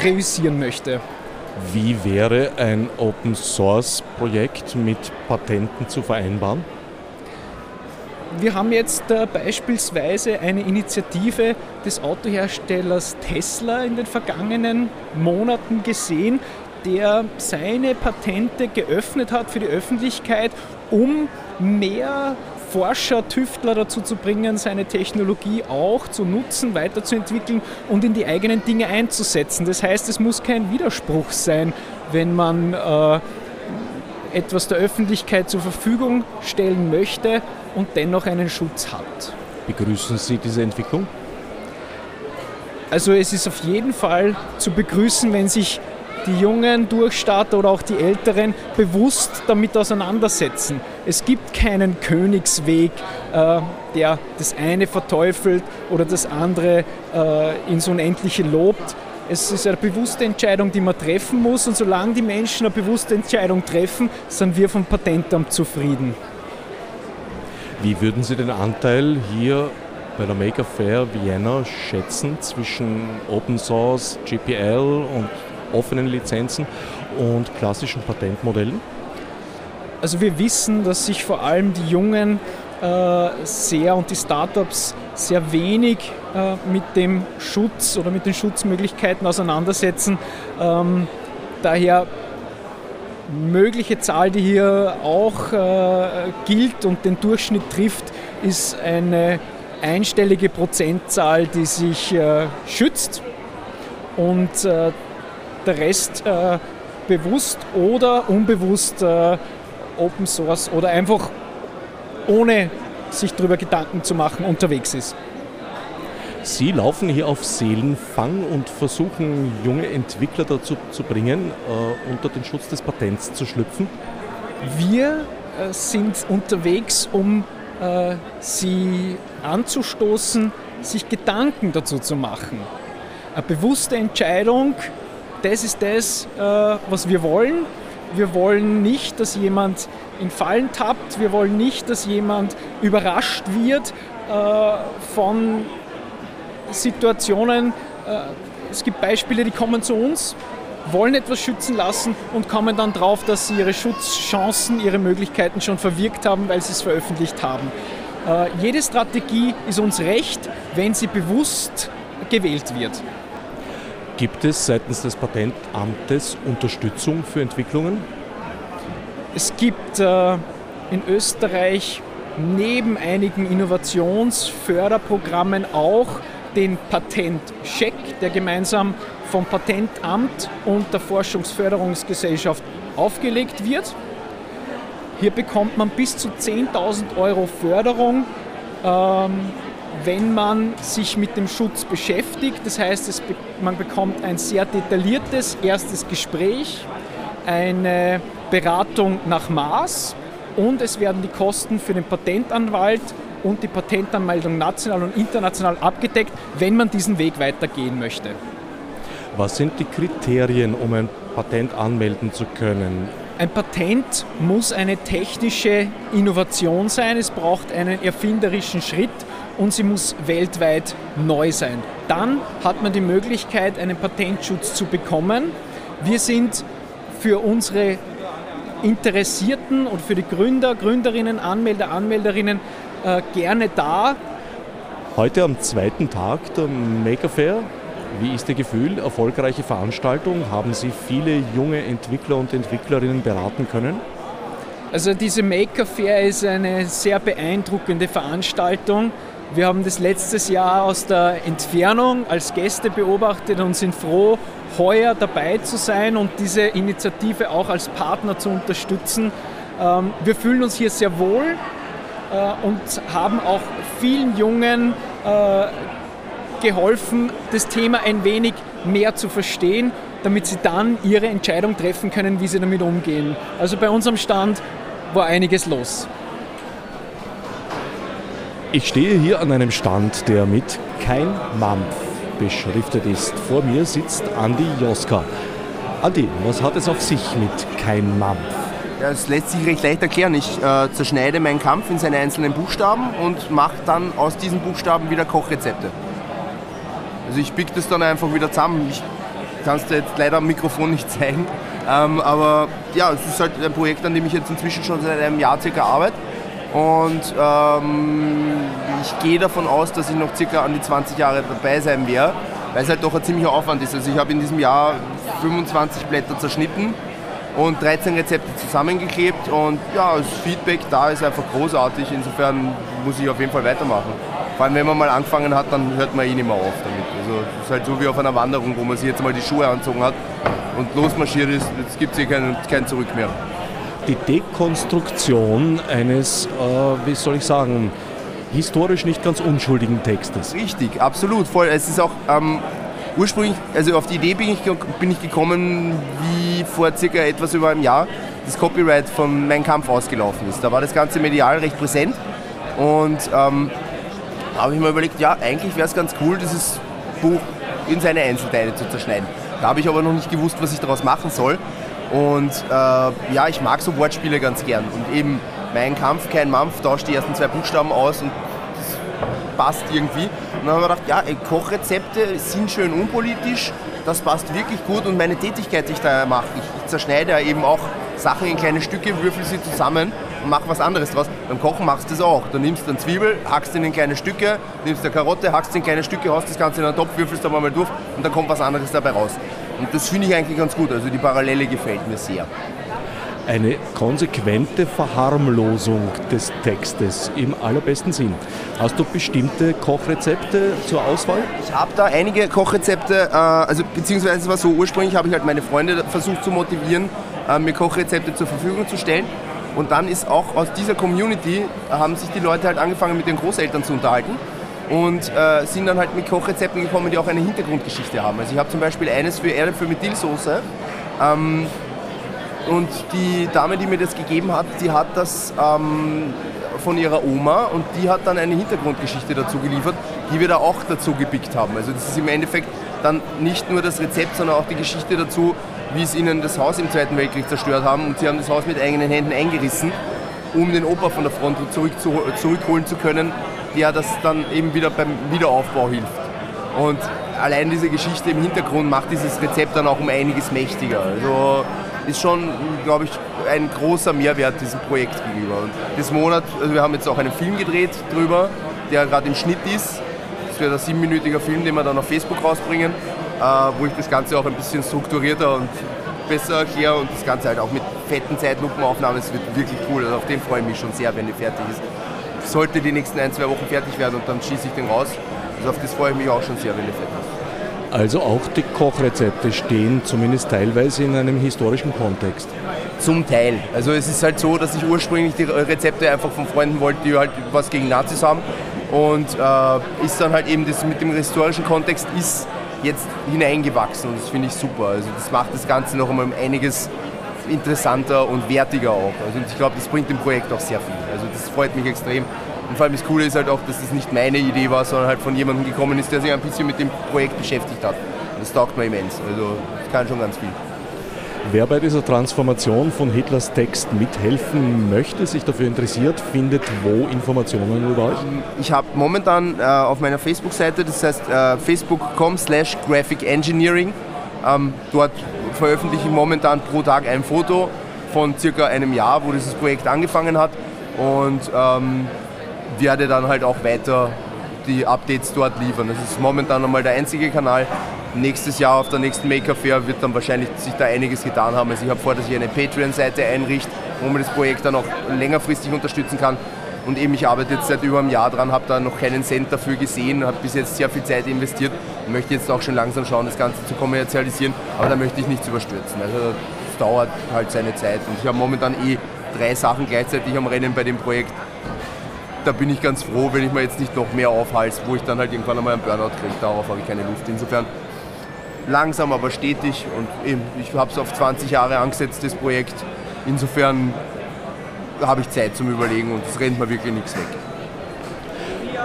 reüssieren möchte. Wie wäre ein Open Source Projekt mit Patenten zu vereinbaren? wir haben jetzt äh, beispielsweise eine Initiative des Autoherstellers Tesla in den vergangenen Monaten gesehen, der seine Patente geöffnet hat für die Öffentlichkeit, um mehr Forscher, Tüftler dazu zu bringen, seine Technologie auch zu nutzen, weiterzuentwickeln und in die eigenen Dinge einzusetzen. Das heißt, es muss kein Widerspruch sein, wenn man äh, etwas der Öffentlichkeit zur Verfügung stellen möchte und dennoch einen Schutz hat. Begrüßen Sie diese Entwicklung? Also es ist auf jeden Fall zu begrüßen, wenn sich die jungen Durchstarter oder auch die Älteren bewusst damit auseinandersetzen. Es gibt keinen Königsweg, äh, der das eine verteufelt oder das andere äh, ins Unendliche lobt. Es ist eine bewusste Entscheidung, die man treffen muss und solange die Menschen eine bewusste Entscheidung treffen, sind wir vom Patentamt zufrieden. Wie würden Sie den Anteil hier bei der Maker Fair Vienna schätzen zwischen Open Source, GPL und offenen Lizenzen und klassischen Patentmodellen? Also wir wissen, dass sich vor allem die Jungen äh, sehr und die Startups sehr wenig äh, mit dem Schutz oder mit den Schutzmöglichkeiten auseinandersetzen. Ähm, daher mögliche Zahl, die hier auch äh, gilt und den Durchschnitt trifft, ist eine einstellige Prozentzahl, die sich äh, schützt. Und äh, der Rest äh, bewusst oder unbewusst äh, Open Source oder einfach ohne sich darüber Gedanken zu machen unterwegs ist. Sie laufen hier auf Seelenfang und versuchen junge Entwickler dazu zu bringen, äh, unter den Schutz des Patents zu schlüpfen. Wir äh, sind unterwegs, um äh, sie anzustoßen, sich Gedanken dazu zu machen. Eine bewusste Entscheidung, das ist das, äh, was wir wollen. Wir wollen nicht, dass jemand in Fallen tappt. Wir wollen nicht, dass jemand überrascht wird äh, von Situationen. Äh, es gibt Beispiele, die kommen zu uns, wollen etwas schützen lassen und kommen dann drauf, dass sie ihre Schutzchancen, ihre Möglichkeiten schon verwirkt haben, weil sie es veröffentlicht haben. Jede Strategie ist uns recht, wenn sie bewusst gewählt wird. Gibt es seitens des Patentamtes Unterstützung für Entwicklungen? Es gibt äh, in Österreich neben einigen Innovationsförderprogrammen auch den Patentcheck, der gemeinsam vom Patentamt und der Forschungsförderungsgesellschaft aufgelegt wird. Hier bekommt man bis zu 10.000 Euro Förderung ähm, wenn man sich mit dem Schutz beschäftigt. Das heißt, es, man bekommt ein sehr detailliertes erstes Gespräch, eine Beratung nach Maß und es werden die Kosten für den Patentanwalt und die Patentanmeldung national und international abgedeckt, wenn man diesen Weg weitergehen möchte. Was sind die Kriterien, um ein Patent anmelden zu können? Ein Patent muss eine technische Innovation sein, es braucht einen erfinderischen Schritt und sie muss weltweit neu sein. Dann hat man die Möglichkeit, einen Patentschutz zu bekommen. Wir sind für unsere Interessierten und für die Gründer, Gründerinnen, Anmelder, Anmelderinnen äh, gerne da. Heute am zweiten Tag der Maker Fair. Wie ist Ihr Gefühl? Erfolgreiche Veranstaltung? Haben Sie viele junge Entwickler und Entwicklerinnen beraten können? Also diese Maker Fair ist eine sehr beeindruckende Veranstaltung. Wir haben das letztes Jahr aus der Entfernung als Gäste beobachtet und sind froh, heuer dabei zu sein und diese Initiative auch als Partner zu unterstützen. Ähm, wir fühlen uns hier sehr wohl äh, und haben auch vielen Jungen äh, geholfen, das Thema ein wenig mehr zu verstehen, damit sie dann ihre Entscheidung treffen können, wie sie damit umgehen. Also bei unserem Stand war einiges los. Ich stehe hier an einem Stand, der mit Kein Mampf beschriftet ist. Vor mir sitzt Andi Joska. Andi, was hat es auf sich mit Kein Mampf? Ja, es lässt sich recht leicht erklären. Ich äh, zerschneide meinen Kampf in seine einzelnen Buchstaben und mache dann aus diesen Buchstaben wieder Kochrezepte. Also ich pick das dann einfach wieder zusammen. Ich kann es dir jetzt leider am Mikrofon nicht zeigen. Ähm, aber ja, es ist halt ein Projekt, an dem ich jetzt inzwischen schon seit einem Jahr circa arbeite Und ähm, ich gehe davon aus, dass ich noch circa an die 20 Jahre dabei sein werde, weil es halt doch ein ziemlicher Aufwand ist. Also ich habe in diesem Jahr 25 Blätter zerschnitten und 13 Rezepte zusammengeklebt und ja, das Feedback da ist einfach großartig. Insofern muss ich auf jeden Fall weitermachen. Vor allem, wenn man mal angefangen hat, dann hört man eh nicht mehr auf damit. Also es ist halt so wie auf einer Wanderung, wo man sich jetzt mal die Schuhe anzogen hat und losmarschiert ist, jetzt gibt es hier kein, kein Zurück mehr. Die Dekonstruktion eines, äh, wie soll ich sagen, historisch nicht ganz unschuldigen Textes. Richtig, absolut, voll. Es ist auch ähm, ursprünglich, also auf die Idee bin ich, bin ich gekommen, wie vor circa etwas über einem Jahr das Copyright von Mein Kampf ausgelaufen ist. Da war das Ganze medial recht präsent und ähm, habe ich mir überlegt, ja, eigentlich wäre es ganz cool, dieses Buch in seine Einzelteile zu zerschneiden. Da habe ich aber noch nicht gewusst, was ich daraus machen soll. Und äh, ja, ich mag so Wortspiele ganz gern. Und eben mein Kampf, kein Mampf, tauscht die ersten zwei Buchstaben aus und das passt irgendwie. Und dann haben wir gedacht, ja, Kochrezepte sind schön unpolitisch, das passt wirklich gut und meine Tätigkeit, die ich da mache, ich, ich zerschneide ja eben auch Sachen in kleine Stücke, würfel sie zusammen und mach was anderes draus. Beim Kochen machst du das auch. Du nimmst eine Zwiebel, hackst ihn in kleine Stücke, nimmst eine Karotte, hackst in kleine Stücke, haust das Ganze in einen Topf, würfelst da mal durch und dann kommt was anderes dabei raus. Und das finde ich eigentlich ganz gut. Also die Parallele gefällt mir sehr. Eine konsequente Verharmlosung des Textes im allerbesten Sinn. Hast du bestimmte Kochrezepte zur Auswahl? Ich habe da einige Kochrezepte, äh, also beziehungsweise es war so, ursprünglich habe ich halt meine Freunde versucht zu motivieren, äh, mir Kochrezepte zur Verfügung zu stellen. Und dann ist auch aus dieser Community, haben sich die Leute halt angefangen mit den Großeltern zu unterhalten und äh, sind dann halt mit Kochrezepten gekommen, die auch eine Hintergrundgeschichte haben. Also ich habe zum Beispiel eines für Erdäpfel mit Dillsoße. Ähm, und die Dame, die mir das gegeben hat, die hat das ähm, von ihrer Oma und die hat dann eine Hintergrundgeschichte dazu geliefert, die wir da auch dazu gepickt haben. Also das ist im Endeffekt dann nicht nur das Rezept, sondern auch die Geschichte dazu, wie es ihnen das Haus im Zweiten Weltkrieg zerstört haben und sie haben das Haus mit eigenen Händen eingerissen, um den Opa von der Front zurück zu, zurückholen zu können, der das dann eben wieder beim Wiederaufbau hilft. Und allein diese Geschichte im Hintergrund macht dieses Rezept dann auch um einiges mächtiger. Also ist schon, glaube ich, ein großer Mehrwert diesem Projekt gegenüber. Und das Monat, also wir haben jetzt auch einen Film gedreht drüber, der gerade im Schnitt ist. Das wird ein siebenminütiger Film, den wir dann auf Facebook rausbringen, äh, wo ich das Ganze auch ein bisschen strukturierter und besser erkläre und das Ganze halt auch mit fetten Zeitlupenaufnahmen. Es wird wirklich cool. Also auf den freue ich mich schon sehr, wenn die fertig ist. Sollte die nächsten ein, zwei Wochen fertig werden und dann schieße ich den raus. Also auf das freue ich mich auch schon sehr, wenn die fertig ist. Also auch die Kochrezepte stehen zumindest teilweise in einem historischen Kontext. Zum Teil. Also es ist halt so, dass ich ursprünglich die Rezepte einfach von Freunden wollte, die halt was gegen Nazis haben. Und äh, ist dann halt eben das mit dem historischen Kontext ist jetzt hineingewachsen und das finde ich super. Also das macht das Ganze noch einmal einiges interessanter und wertiger auch. Also ich glaube, das bringt dem Projekt auch sehr viel. Also das freut mich extrem. Und vor allem das Coole ist halt auch, dass das nicht meine Idee war, sondern halt von jemandem gekommen ist, der sich ein bisschen mit dem Projekt beschäftigt hat. Und das taugt mir immens. Also das kann schon ganz viel. Wer bei dieser Transformation von Hitlers Text mithelfen möchte, sich dafür interessiert, findet wo Informationen über euch? Ich habe momentan äh, auf meiner Facebook-Seite, das heißt äh, facebook.com slash graphic engineering, ähm, dort veröffentliche ich momentan pro Tag ein Foto von circa einem Jahr, wo dieses Projekt angefangen hat. Und ähm, werde dann halt auch weiter die Updates dort liefern. Das ist momentan einmal der einzige Kanal. Nächstes Jahr auf der nächsten Maker Fair wird dann wahrscheinlich sich da einiges getan haben. Also ich habe vor, dass ich eine Patreon-Seite einrichte, wo man das Projekt dann auch längerfristig unterstützen kann. Und eben, ich arbeite jetzt seit über einem Jahr dran, habe da noch keinen Cent dafür gesehen, habe bis jetzt sehr viel Zeit investiert möchte jetzt auch schon langsam schauen, das Ganze zu kommerzialisieren. Aber da möchte ich nichts überstürzen. Also es dauert halt seine Zeit. Und ich habe momentan eh drei Sachen gleichzeitig am Rennen bei dem Projekt da bin ich ganz froh, wenn ich mir jetzt nicht noch mehr aufhalte, wo ich dann halt irgendwann einmal einen Burnout kriege. Darauf habe ich keine Lust. Insofern langsam, aber stetig und eben, ich habe es auf 20 Jahre angesetzt, das Projekt. Insofern habe ich Zeit zum Überlegen und es rennt mir wirklich nichts weg.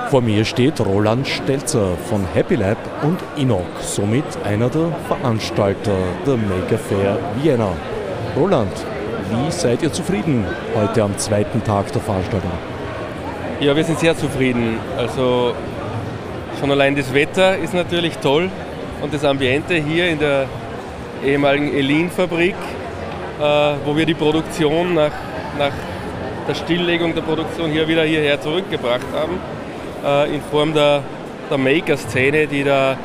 Vor mir steht Roland Stelzer von Happy Lab und Inok, somit einer der Veranstalter der Maker Fair Vienna. Roland, wie seid ihr zufrieden heute am zweiten Tag der Veranstaltung? Ja, wir sind sehr zufrieden. Also schon allein das Wetter ist natürlich toll und das Ambiente hier in der ehemaligen Elin-Fabrik, äh, wo wir die Produktion nach, nach der Stilllegung der Produktion hier wieder hierher zurückgebracht haben, in Form der, der Maker-Szene, die da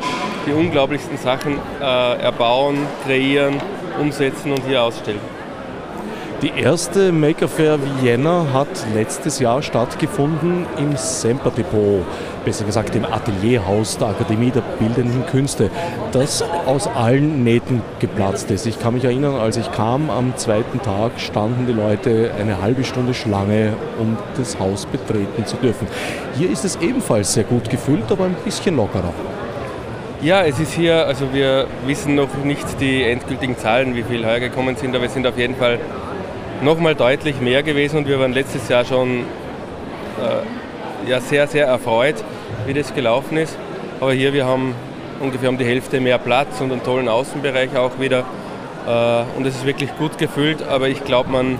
die unglaublichsten Sachen äh, erbauen, kreieren, umsetzen und hier ausstellen. Die erste Maker Fair Vienna hat letztes Jahr stattgefunden im Semper Depot, besser gesagt im Atelierhaus der Akademie der Bildenden Künste, das aus allen Nähten geplatzt ist. Ich kann mich erinnern, als ich kam am zweiten Tag, standen die Leute eine halbe Stunde Schlange, um das Haus betreten zu dürfen. Hier ist es ebenfalls sehr gut gefüllt, aber ein bisschen lockerer. Ja, es ist hier, also wir wissen noch nicht die endgültigen Zahlen, wie viele heuer gekommen sind, aber es sind auf jeden Fall nochmal deutlich mehr gewesen und wir waren letztes Jahr schon äh, ja, sehr, sehr erfreut, wie das gelaufen ist. Aber hier, wir haben ungefähr um die Hälfte mehr Platz und einen tollen Außenbereich auch wieder. Äh, und es ist wirklich gut gefüllt, aber ich glaube, man,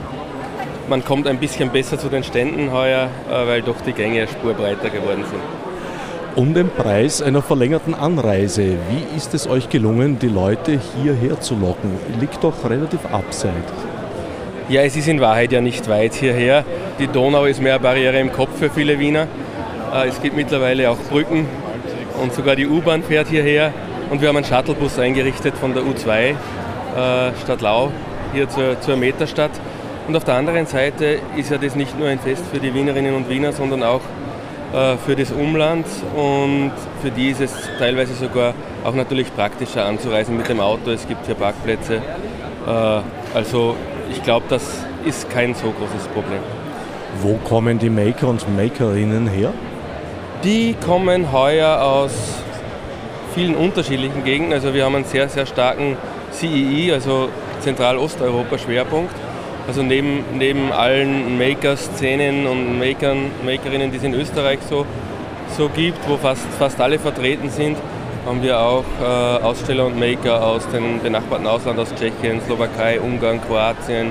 man kommt ein bisschen besser zu den Ständen heuer, äh, weil doch die Gänge spurbreiter geworden sind. Um den Preis einer verlängerten Anreise, wie ist es euch gelungen, die Leute hierher zu locken? Liegt doch relativ abseits. Ja, es ist in Wahrheit ja nicht weit hierher. Die Donau ist mehr eine Barriere im Kopf für viele Wiener. Äh, es gibt mittlerweile auch Brücken und sogar die U-Bahn fährt hierher. Und wir haben einen Shuttlebus eingerichtet von der U2 äh, Stadt Lau hier zur, zur Meterstadt. Und auf der anderen Seite ist ja das nicht nur ein Fest für die Wienerinnen und Wiener, sondern auch äh, für das Umland und für die ist es teilweise sogar auch natürlich praktischer anzureisen mit dem Auto. Es gibt hier Parkplätze. Also ich glaube, das ist kein so großes Problem. Wo kommen die Maker und Makerinnen her? Die kommen heuer aus vielen unterschiedlichen Gegenden. Also wir haben einen sehr, sehr starken CEE, also Zentralosteuropa-Schwerpunkt. Also neben, neben allen Maker-Szenen und Makern, Makerinnen, die es in Österreich so, so gibt, wo fast, fast alle vertreten sind, haben wir auch äh, Aussteller und Maker aus den benachbarten Ausland, aus Tschechien, Slowakei, Ungarn, Kroatien,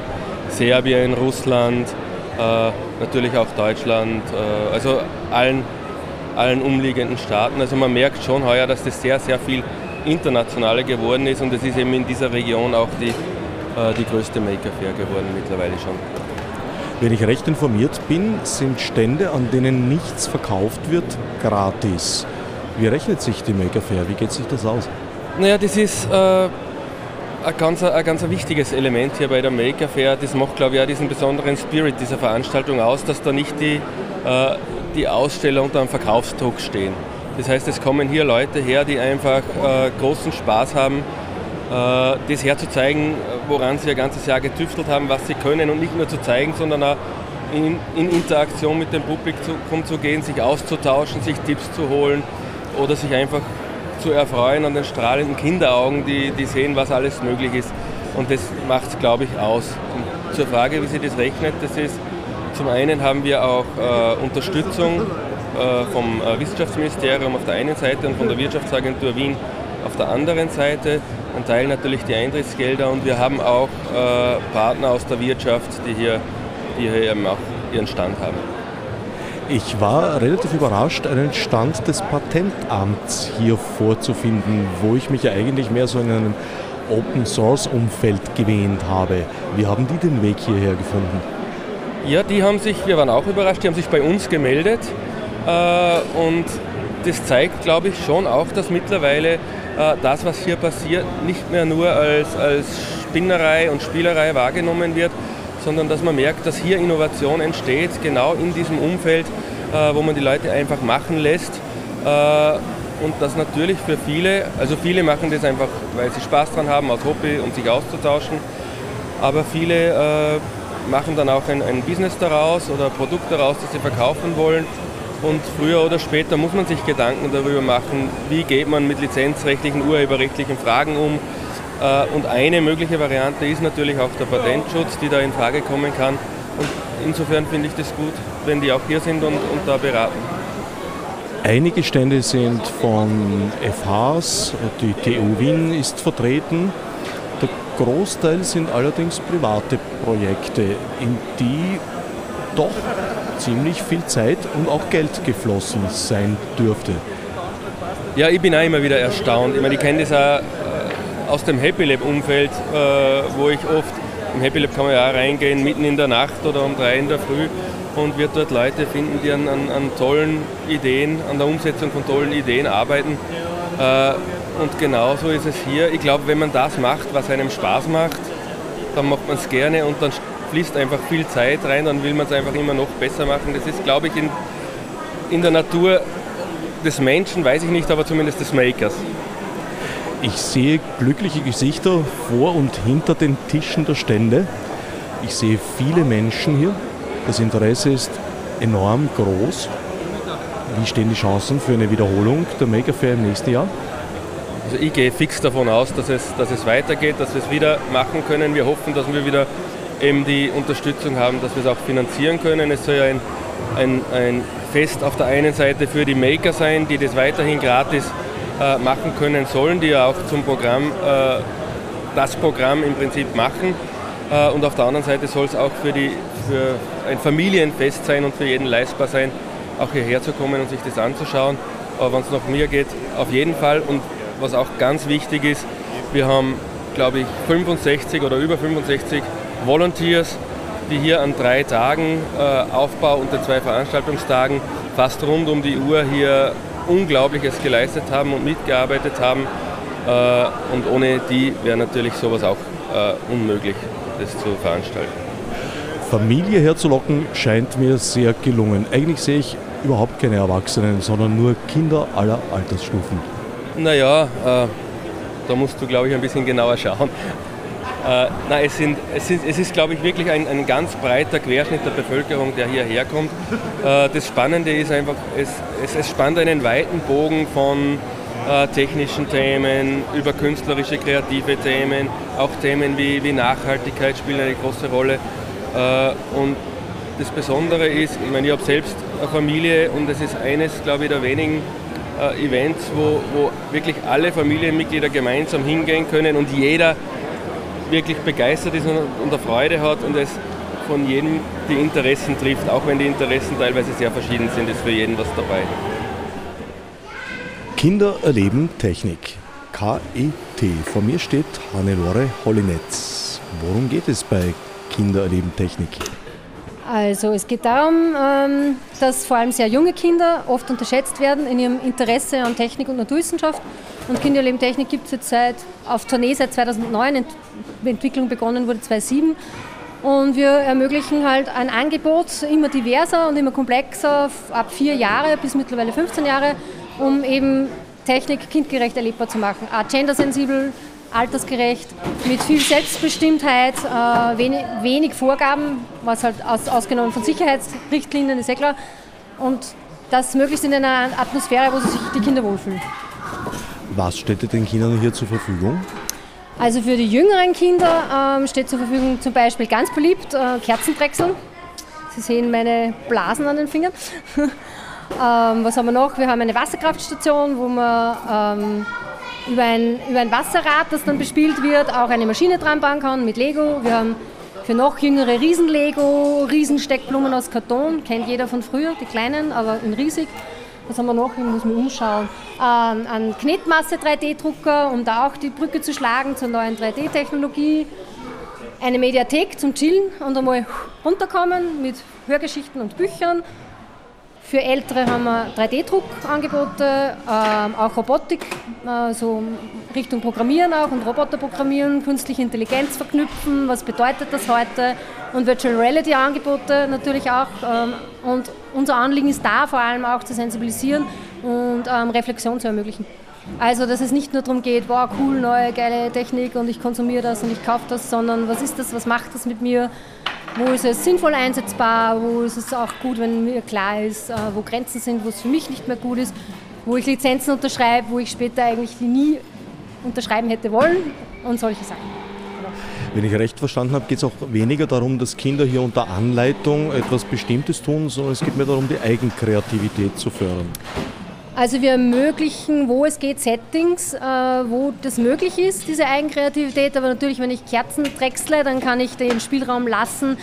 Serbien, Russland, äh, natürlich auch Deutschland, äh, also allen, allen umliegenden Staaten. Also man merkt schon heuer, dass das sehr, sehr viel internationaler geworden ist und es ist eben in dieser Region auch die, äh, die größte Maker Fair geworden mittlerweile schon. Wenn ich recht informiert bin, sind Stände, an denen nichts verkauft wird, gratis. Wie rechnet sich die Maker Fair? Wie geht sich das aus? Naja, das ist äh, ein, ganz, ein ganz wichtiges Element hier bei der Maker Fair. Das macht, glaube ich, auch diesen besonderen Spirit dieser Veranstaltung aus, dass da nicht die, äh, die Aussteller unter einem Verkaufsdruck stehen. Das heißt, es kommen hier Leute her, die einfach äh, großen Spaß haben, äh, das herzuzeigen, woran sie ihr ganzes Jahr getüftelt haben, was sie können und nicht nur zu zeigen, sondern auch in, in Interaktion mit dem Publikum zu gehen, sich auszutauschen, sich Tipps zu holen, oder sich einfach zu erfreuen an den strahlenden Kinderaugen, die, die sehen, was alles möglich ist. Und das macht es, glaube ich, aus. Und zur Frage, wie sich das rechnet, das ist, zum einen haben wir auch äh, Unterstützung äh, vom äh, Wissenschaftsministerium auf der einen Seite und von der Wirtschaftsagentur Wien auf der anderen Seite. Ein Teil natürlich die Eintrittsgelder und wir haben auch äh, Partner aus der Wirtschaft, die hier, die hier eben auch ihren Stand haben. Ich war relativ überrascht, einen Stand des Patentamts hier vorzufinden, wo ich mich ja eigentlich mehr so in einem Open Source Umfeld gewähnt habe. Wie haben die den Weg hierher gefunden? Ja, die haben sich, wir waren auch überrascht, die haben sich bei uns gemeldet äh, und das zeigt, glaube ich, schon auch, dass mittlerweile äh, das, was hier passiert, nicht mehr nur als, als Spinnerei und Spielerei wahrgenommen wird, sondern dass man merkt, dass hier Innovation entsteht, genau in diesem Umfeld, äh, wo man die Leute einfach machen lässt. Äh, und das natürlich für viele, also viele machen das einfach, weil sie Spaß dran haben, aus Hobby und sich auszutauschen. Aber viele äh, machen dann auch ein, ein Business daraus oder ein Produkt daraus, das sie verkaufen wollen. Und früher oder später muss man sich Gedanken darüber machen, wie geht man mit lizenzrechtlichen, urheberrechtlichen Fragen um, und eine mögliche Variante ist natürlich auch der Patentschutz, die da in Frage kommen kann. Und insofern finde ich das gut, wenn die auch hier sind und, und da beraten. Einige Stände sind von FHs, die TU Wien ist vertreten. Der Großteil sind allerdings private Projekte, in die doch ziemlich viel Zeit und auch Geld geflossen sein dürfte. Ja, ich bin auch immer wieder erstaunt. Ich meine, ich kenne das auch aus dem Happy Lab Umfeld, äh, wo ich oft im Happy Lab kann man ja auch reingehen, mitten in der Nacht oder um drei in der Früh und wird dort Leute finden, die an, an, an tollen Ideen, an der Umsetzung von tollen Ideen arbeiten. Äh, und genauso ist es hier. Ich glaube, wenn man das macht, was einem Spaß macht, dann macht man es gerne und dann fließt einfach viel Zeit rein, dann will man es einfach immer noch besser machen. Das ist, glaube ich, in, in der Natur des Menschen, weiß ich nicht, aber zumindest des Makers. Ich sehe glückliche Gesichter vor und hinter den Tischen der Stände. Ich sehe viele Menschen hier. Das Interesse ist enorm groß. Wie stehen die Chancen für eine Wiederholung der Maker Fair im nächsten Jahr? Also ich gehe fix davon aus, dass es, dass es weitergeht, dass wir es wieder machen können. Wir hoffen, dass wir wieder eben die Unterstützung haben, dass wir es auch finanzieren können. Es soll ja ein, ein, ein Fest auf der einen Seite für die Maker sein, die das weiterhin gratis äh, machen können sollen, die ja auch zum Programm, äh, das Programm im Prinzip machen. Äh, und auf der anderen Seite soll es auch für, die, für ein Familienfest sein und für jeden leistbar sein, auch hierher zu kommen und sich das anzuschauen. Aber wenn es nach mir geht, auf jeden Fall. Und was auch ganz wichtig ist, wir haben, glaube ich, 65 oder über 65 Volunteers, die hier an drei Tagen äh, Aufbau und den zwei Veranstaltungstagen fast rund um die Uhr hier Unglaubliches geleistet haben und mitgearbeitet haben. Äh, und ohne die wäre natürlich sowas auch äh, unmöglich, das zu veranstalten. Familie herzulocken scheint mir sehr gelungen. Eigentlich sehe ich überhaupt keine Erwachsenen, sondern nur Kinder aller Altersstufen. Naja, äh, da musst du, glaube ich, ein bisschen genauer schauen. Äh, nein, es, sind, es, ist, es ist, glaube ich, wirklich ein, ein, ganz breiter Querschnitt der Bevölkerung, der hierher kommt. Äh, das Spannende ist einfach, es, es, es spannt einen weiten Bogen von äh, technischen Themen über künstlerische, kreative Themen, auch Themen wie, wie Nachhaltigkeit spielen eine große Rolle. Äh, und das Besondere ist, ich meine, ich habe selbst eine Familie und es ist eines, glaube ich, der wenigen äh, Events, wo, wo wirklich alle Familienmitglieder gemeinsam hingehen können und jeder wirklich begeistert ist und, eine Freude hat und es von jedem die Interessen trifft, auch wenn die Interessen teilweise sehr verschieden sind, ist für jeden was dabei. Kinder erleben Technik. KET. Vor mir steht Hannelore Hollinetz. Worum geht es bei Kinder erleben Technik? Also es geht darum, ähm, dass vor allem sehr junge Kinder oft unterschätzt werden in ihrem Interesse an Technik und Naturwissenschaft. Und Kinderleben Technik gibt es jetzt seit, auf Tournee seit 2009, die Entwicklung begonnen wurde 2007. Und wir ermöglichen halt ein Angebot immer diverser und immer komplexer, ab vier Jahre bis mittlerweile 15 Jahre, um eben Technik kindgerecht erlebbar zu machen. Gendersensibel, altersgerecht, mit viel Selbstbestimmtheit, äh, wenig, wenig, Vorgaben, was halt aus, ausgenommen von Sicherheitsrichtlinien ist eh klar. Und das möglichst in einer Atmosphäre, wo sich die Kinder wohlfühlen. Was steht den Kindern hier zur Verfügung? Also für die jüngeren Kinder ähm, steht zur Verfügung zum Beispiel ganz beliebt äh, Kerzendrechseln. Sie sehen meine Blasen an den Fingern. [laughs] ähm, was haben wir noch? Wir haben eine Wasserkraftstation, wo man ähm, über ein, über ein Wasserrad, das dann bespielt wird, auch eine Maschine dran bauen kann mit Lego. Wir haben für noch jüngere Riesen-Lego, Riesensteckblumen aus Karton, kennt jeder von früher, die kleinen, aber in riesig. Was haben wir noch? Ich muss mich umschauen. Ähm, ein Knetmasse 3D-Drucker, um da auch die Brücke zu schlagen zur neuen 3D-Technologie. Eine Mediathek zum Chillen und einmal runterkommen mit Hörgeschichten und Büchern. Für Ältere haben wir 3D-Druckangebote, ähm, auch Robotik, äh, so Richtung Programmieren auch und Roboter programmieren, künstliche Intelligenz verknüpfen, was bedeutet das heute und Virtual Reality Angebote natürlich auch. Ähm, und unser Anliegen ist da vor allem auch zu sensibilisieren und ähm, Reflexion zu ermöglichen. Also, dass es nicht nur darum geht, wow, cool, neue, geile Technik und ich konsumiere das und ich kaufe das, sondern was ist das, was macht das mit mir, wo ist es sinnvoll einsetzbar, wo ist es auch gut, wenn mir klar ist, äh, wo Grenzen sind, wo es für mich nicht mehr gut ist, wo ich Lizenzen unterschreibe, wo ich später eigentlich nie unterschreiben hätte wollen und solche Sachen. Wenn ich recht verstanden habe, geht es auch weniger darum, dass Kinder hier unter Anleitung etwas Bestimmtes tun, sondern es geht mehr darum, die Eigenkreativität zu fördern. Also wir ermöglichen, wo es geht, Settings, äh, wo das möglich ist, diese Eigenkreativität. Aber natürlich, wenn ich Kerzen drechsle, dann kann ich den Spielraum lassen.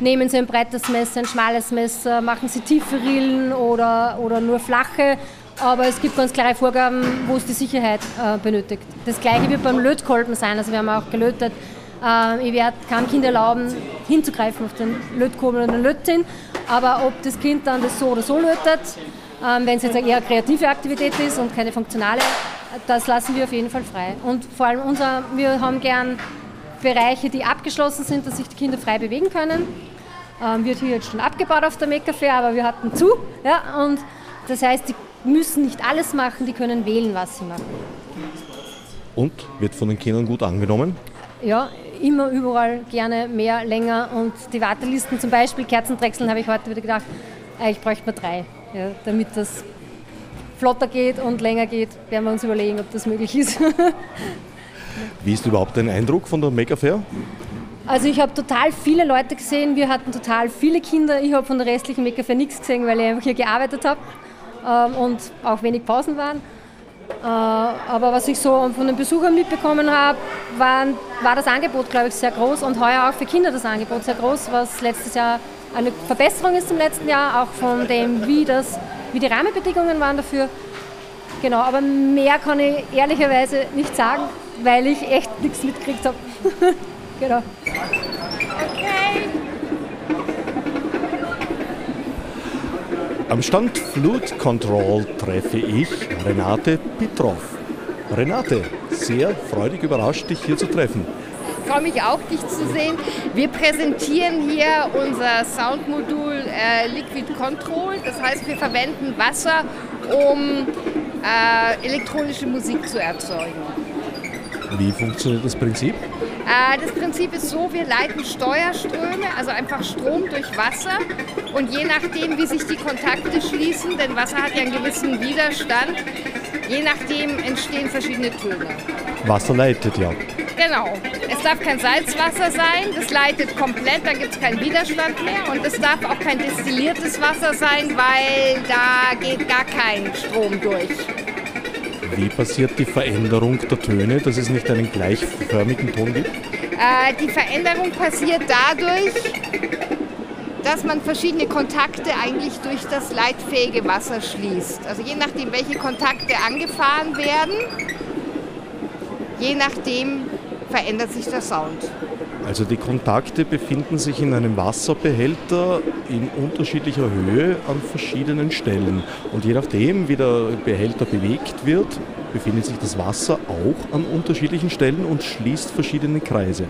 Nehmen Sie ein breites Messer, ein schmales Messer, machen Sie tiefe Rillen oder, oder nur flache. Aber es gibt ganz klare Vorgaben, wo es die Sicherheit äh, benötigt. Das gleiche wird beim Lötkolben sein. Also wir haben auch gelötet Äh, ich werde keinem Kind erlauben, hinzugreifen auf den Lötkurbel oder den Lötzinn. Aber ob das Kind dann das so oder so lötet, ähm, wenn es jetzt eine eher kreative Aktivität ist und keine funktionale, das lassen wir auf jeden Fall frei. Und vor allem unser, wir haben gern Bereiche, die abgeschlossen sind, dass sich die Kinder frei bewegen können. Ähm, wird hier jetzt schon abgebaut auf der Mecca Fair, aber wir hatten zu. Ja, und das heißt, die müssen nicht alles machen, die können wählen, was sie machen. Und wird von den Kindern gut angenommen? Ja, immer überall gerne mehr, länger. Und die Wartelisten, zum Beispiel Kerzendrechseln, habe ich heute wieder gedacht, ich bräuchte mal drei, ja, damit das flotter geht und länger geht. Werden wir uns überlegen, ob das möglich ist. [laughs] Wie ist überhaupt dein Eindruck von der Mega Fair? Also ich habe total viele Leute gesehen, wir hatten total viele Kinder. Ich habe von der restlichen Mega Fair nichts gesehen, weil ich einfach hier gearbeitet habe ähm, und auch wenig Pausen waren. Äh, aber was ich so von den Besuchern mitbekommen habe, war, war das Angebot, glaube ich, sehr groß und heuer auch für Kinder das Angebot sehr groß, was letztes Jahr eine Verbesserung ist zum letzten Jahr, auch von dem, wie, das, wie die Rahmenbedingungen waren dafür. Genau, aber mehr kann ich ehrlicherweise nicht sagen, weil ich echt nichts mitgekriegt habe. [laughs] genau. Okay. Am Stand Fluid Control treffe ich Renate Pitrov. Renate, sehr freudig überrascht, dich hier zu treffen. Ich freue mich auch, dich zu sehen. Wir präsentieren hier unser Soundmodul äh, Liquid Control. Das heißt, wir verwenden Wasser, um äh, elektronische Musik zu erzeugen. Wie funktioniert das Prinzip? Äh, das Prinzip ist so, wir leiten Steuerströme, also einfach Strom durch Wasser und je nachdem, wie sich die Kontakte schließen, denn Wasser hat ja einen gewissen Widerstand, je nachdem entstehen verschiedene Töne. Wasser leitet ja. Genau. Es darf kein Salzwasser sein, das leitet komplett, da gibt es keinen Widerstand mehr und es darf auch kein destilliertes Wasser sein, weil da geht gar kein Strom durch. Wie passiert die Veränderung der Töne, dass es nicht einen gleichförmigen Ton gibt? Äh, die Veränderung passiert dadurch, dass man verschiedene Kontakte eigentlich durch das leitfähige Wasser schließt. Also je nachdem, welche Kontakte angefahren werden, je nachdem verändert sich der Sound. Also die Kontakte befinden sich in einem Wasserbehälter in unterschiedlicher Höhe an verschiedenen Stellen. Und je nachdem, wie der Behälter bewegt wird, befindet sich das Wasser auch an unterschiedlichen Stellen und schließt verschiedene Kreise.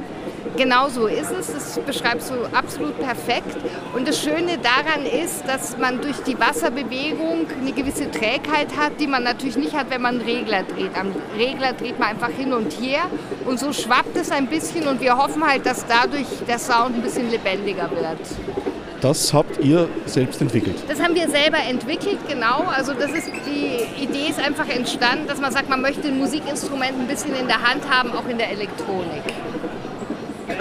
Genau so ist es. Das beschreibst du absolut perfekt. Und das Schöne daran ist, dass man durch die Wasserbewegung eine gewisse Trägheit hat, die man natürlich nicht hat, wenn man einen Regler dreht. Am Regler dreht man einfach hin und her und so schwappt es ein bisschen und wir hoffen halt, dass dadurch der Sound ein bisschen lebendiger wird. Das habt ihr selbst entwickelt? Das haben wir selber entwickelt, genau. Also das ist, die Idee ist einfach entstanden, dass man sagt, man möchte ein Musikinstrument ein bisschen in der Hand haben, auch in der Elektronik.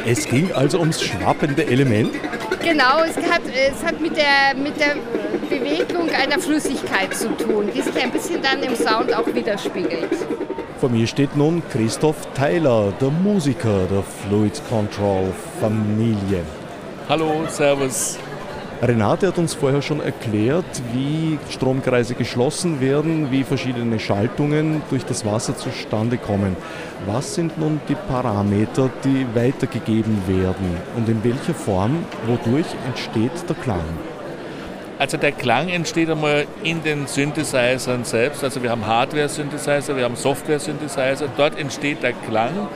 Es ging also ums schwappende Element? Genau, es hat, es hat mit, der, mit der Bewegung einer Flüssigkeit zu tun, die sich ein bisschen dann im Sound auch widerspiegelt. Vor mir steht nun Christoph Theiler, der Musiker der Fluid Control Familie. Hallo, Servus. Renate hat uns vorher schon erklärt, wie Stromkreise geschlossen werden, wie verschiedene Schaltungen durch das Wasser zustande kommen. Was sind nun die Parameter, die weitergegeben werden und in welcher Form, wodurch entsteht der Klang? Also der Klang entsteht einmal in den Synthesizern selbst. Also wir haben Hardware-Synthesizer, wir haben Software-Synthesizer. Dort entsteht der Klang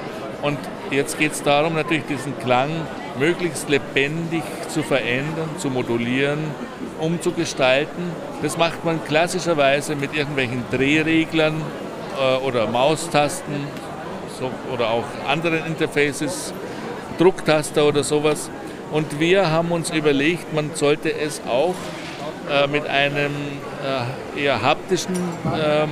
und jetzt geht es darum, natürlich diesen Klang möglichst lebendig zu verändern, zu modulieren, umzugestalten. Das macht man klassischerweise mit irgendwelchen Drehreglern äh, oder Maustasten so, oder auch anderen Interfaces, Drucktaster oder sowas. Und wir haben uns überlegt, man sollte es auch äh, mit einem äh, eher haptischen ähm,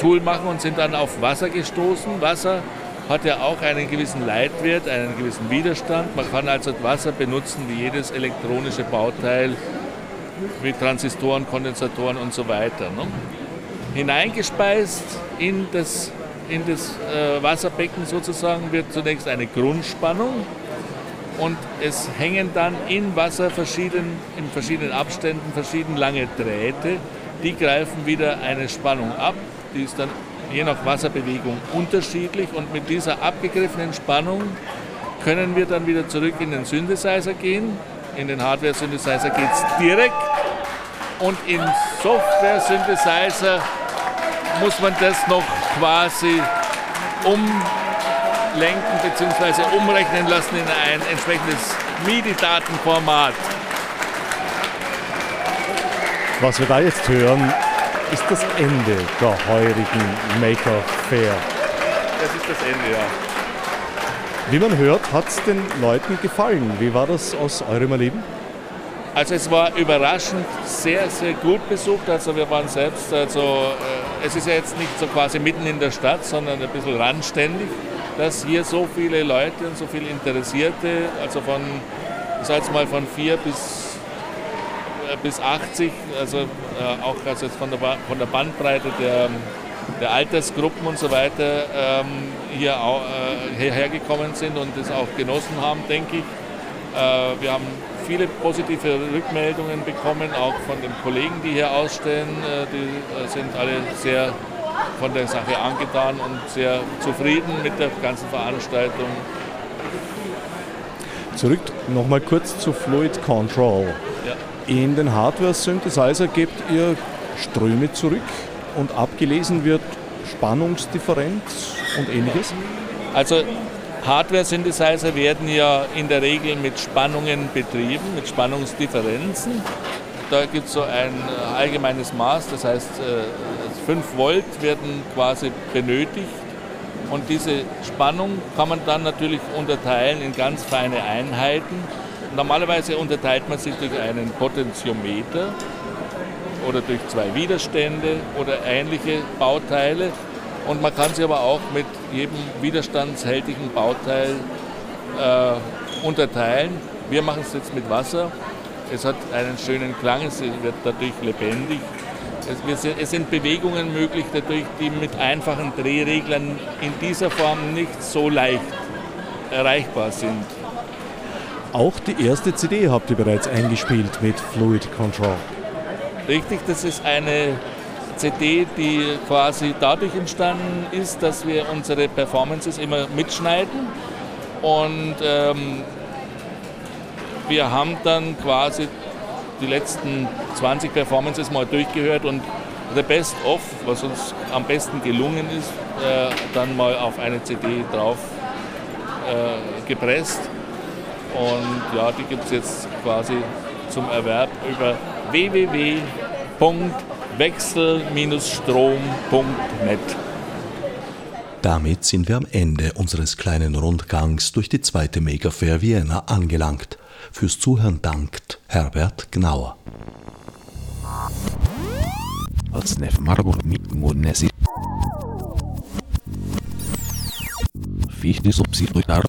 Tool machen und sind dann auf Wasser gestoßen. Wasser hat ja auch einen gewissen Leitwert, einen gewissen Widerstand. Man kann also Wasser benutzen wie jedes elektronische Bauteil, wie Transistoren, Kondensatoren und so weiter. Ne? Hineingespeist in das, in das äh, Wasserbecken sozusagen wird zunächst eine Grundspannung und es hängen dann in Wasser verschieden, in verschiedenen Abständen verschieden lange Drähte, die greifen wieder eine Spannung ab, die ist dann je nach Wasserbewegung unterschiedlich und mit dieser abgegriffenen Spannung können wir dann wieder zurück in den Synthesizer gehen. In den Hardware-Synthesizer geht es direkt und im Software-Synthesizer muss man das noch quasi umlenken bzw. umrechnen lassen in ein entsprechendes MIDI-Datenformat. Was wir da jetzt hören, ist das Ende der heurigen Maker Fair. Das ist das Ende, ja. Wie man hört, hat es den Leuten gefallen. Wie war das aus eurem Erleben? Also es war überraschend sehr, sehr gut besucht. Also wir waren selbst, also äh, es ist ja jetzt nicht so quasi mitten in der Stadt, sondern ein bisschen randständig, dass hier so viele Leute und so viele Interessierte, also von, ich sag jetzt mal von vier bis, bis 80, also äh, auch also jetzt von der, von der Bandbreite der, der Altersgruppen und so weiter ähm, hier auch, äh, hierher gekommen sind und das auch genossen haben, denke ich. Äh, wir haben viele positive Rückmeldungen bekommen, auch von den Kollegen, die hier ausstellen. Äh, die äh, sind alle sehr von der Sache angetan und sehr zufrieden mit der ganzen Veranstaltung. Zurück nochmal kurz zu Fluid Control. In den Hardware-Synthesizer gebt ihr Ströme zurück und abgelesen wird Spannungsdifferenz und ähnliches? Also Hardware-Synthesizer werden ja in der Regel mit Spannungen betrieben, mit Spannungsdifferenzen. Da gibt es so ein äh, allgemeines Maß, das heißt 5 äh, Volt werden quasi benötigt. Und diese Spannung kann man dann natürlich unterteilen in ganz feine Einheiten. Normalerweise unterteilt man sie durch einen Potentiometer oder durch zwei Widerstände oder ähnliche Bauteile. Und man kann sie aber auch mit jedem widerstandshältigen Bauteil äh, unterteilen. Wir machen es jetzt mit Wasser. Es hat einen schönen Klang, es wird dadurch lebendig. Es, es sind Bewegungen möglich, dadurch, die mit einfachen Drehreglern in dieser Form nicht so leicht erreichbar sind. Auch die erste CD habt ihr bereits eingespielt mit Fluid Control. Richtig, das ist eine CD, die quasi dadurch entstanden ist, dass wir unsere Performances immer mitschneiden und ähm, wir haben dann quasi die letzten 20 Performances mal durchgehört und The Best of, was uns am besten gelungen ist, äh, dann mal auf eine CD drauf äh, gepresst. Und ja, die gibt es jetzt quasi zum Erwerb über www wechsel-strom.net. Damit sind wir am Ende unseres kleinen Rundgangs durch die zweite Mega Fair Vienna angelangt. Fürs Zuhören dankt Herbert Gnauer. Fichte subsidiar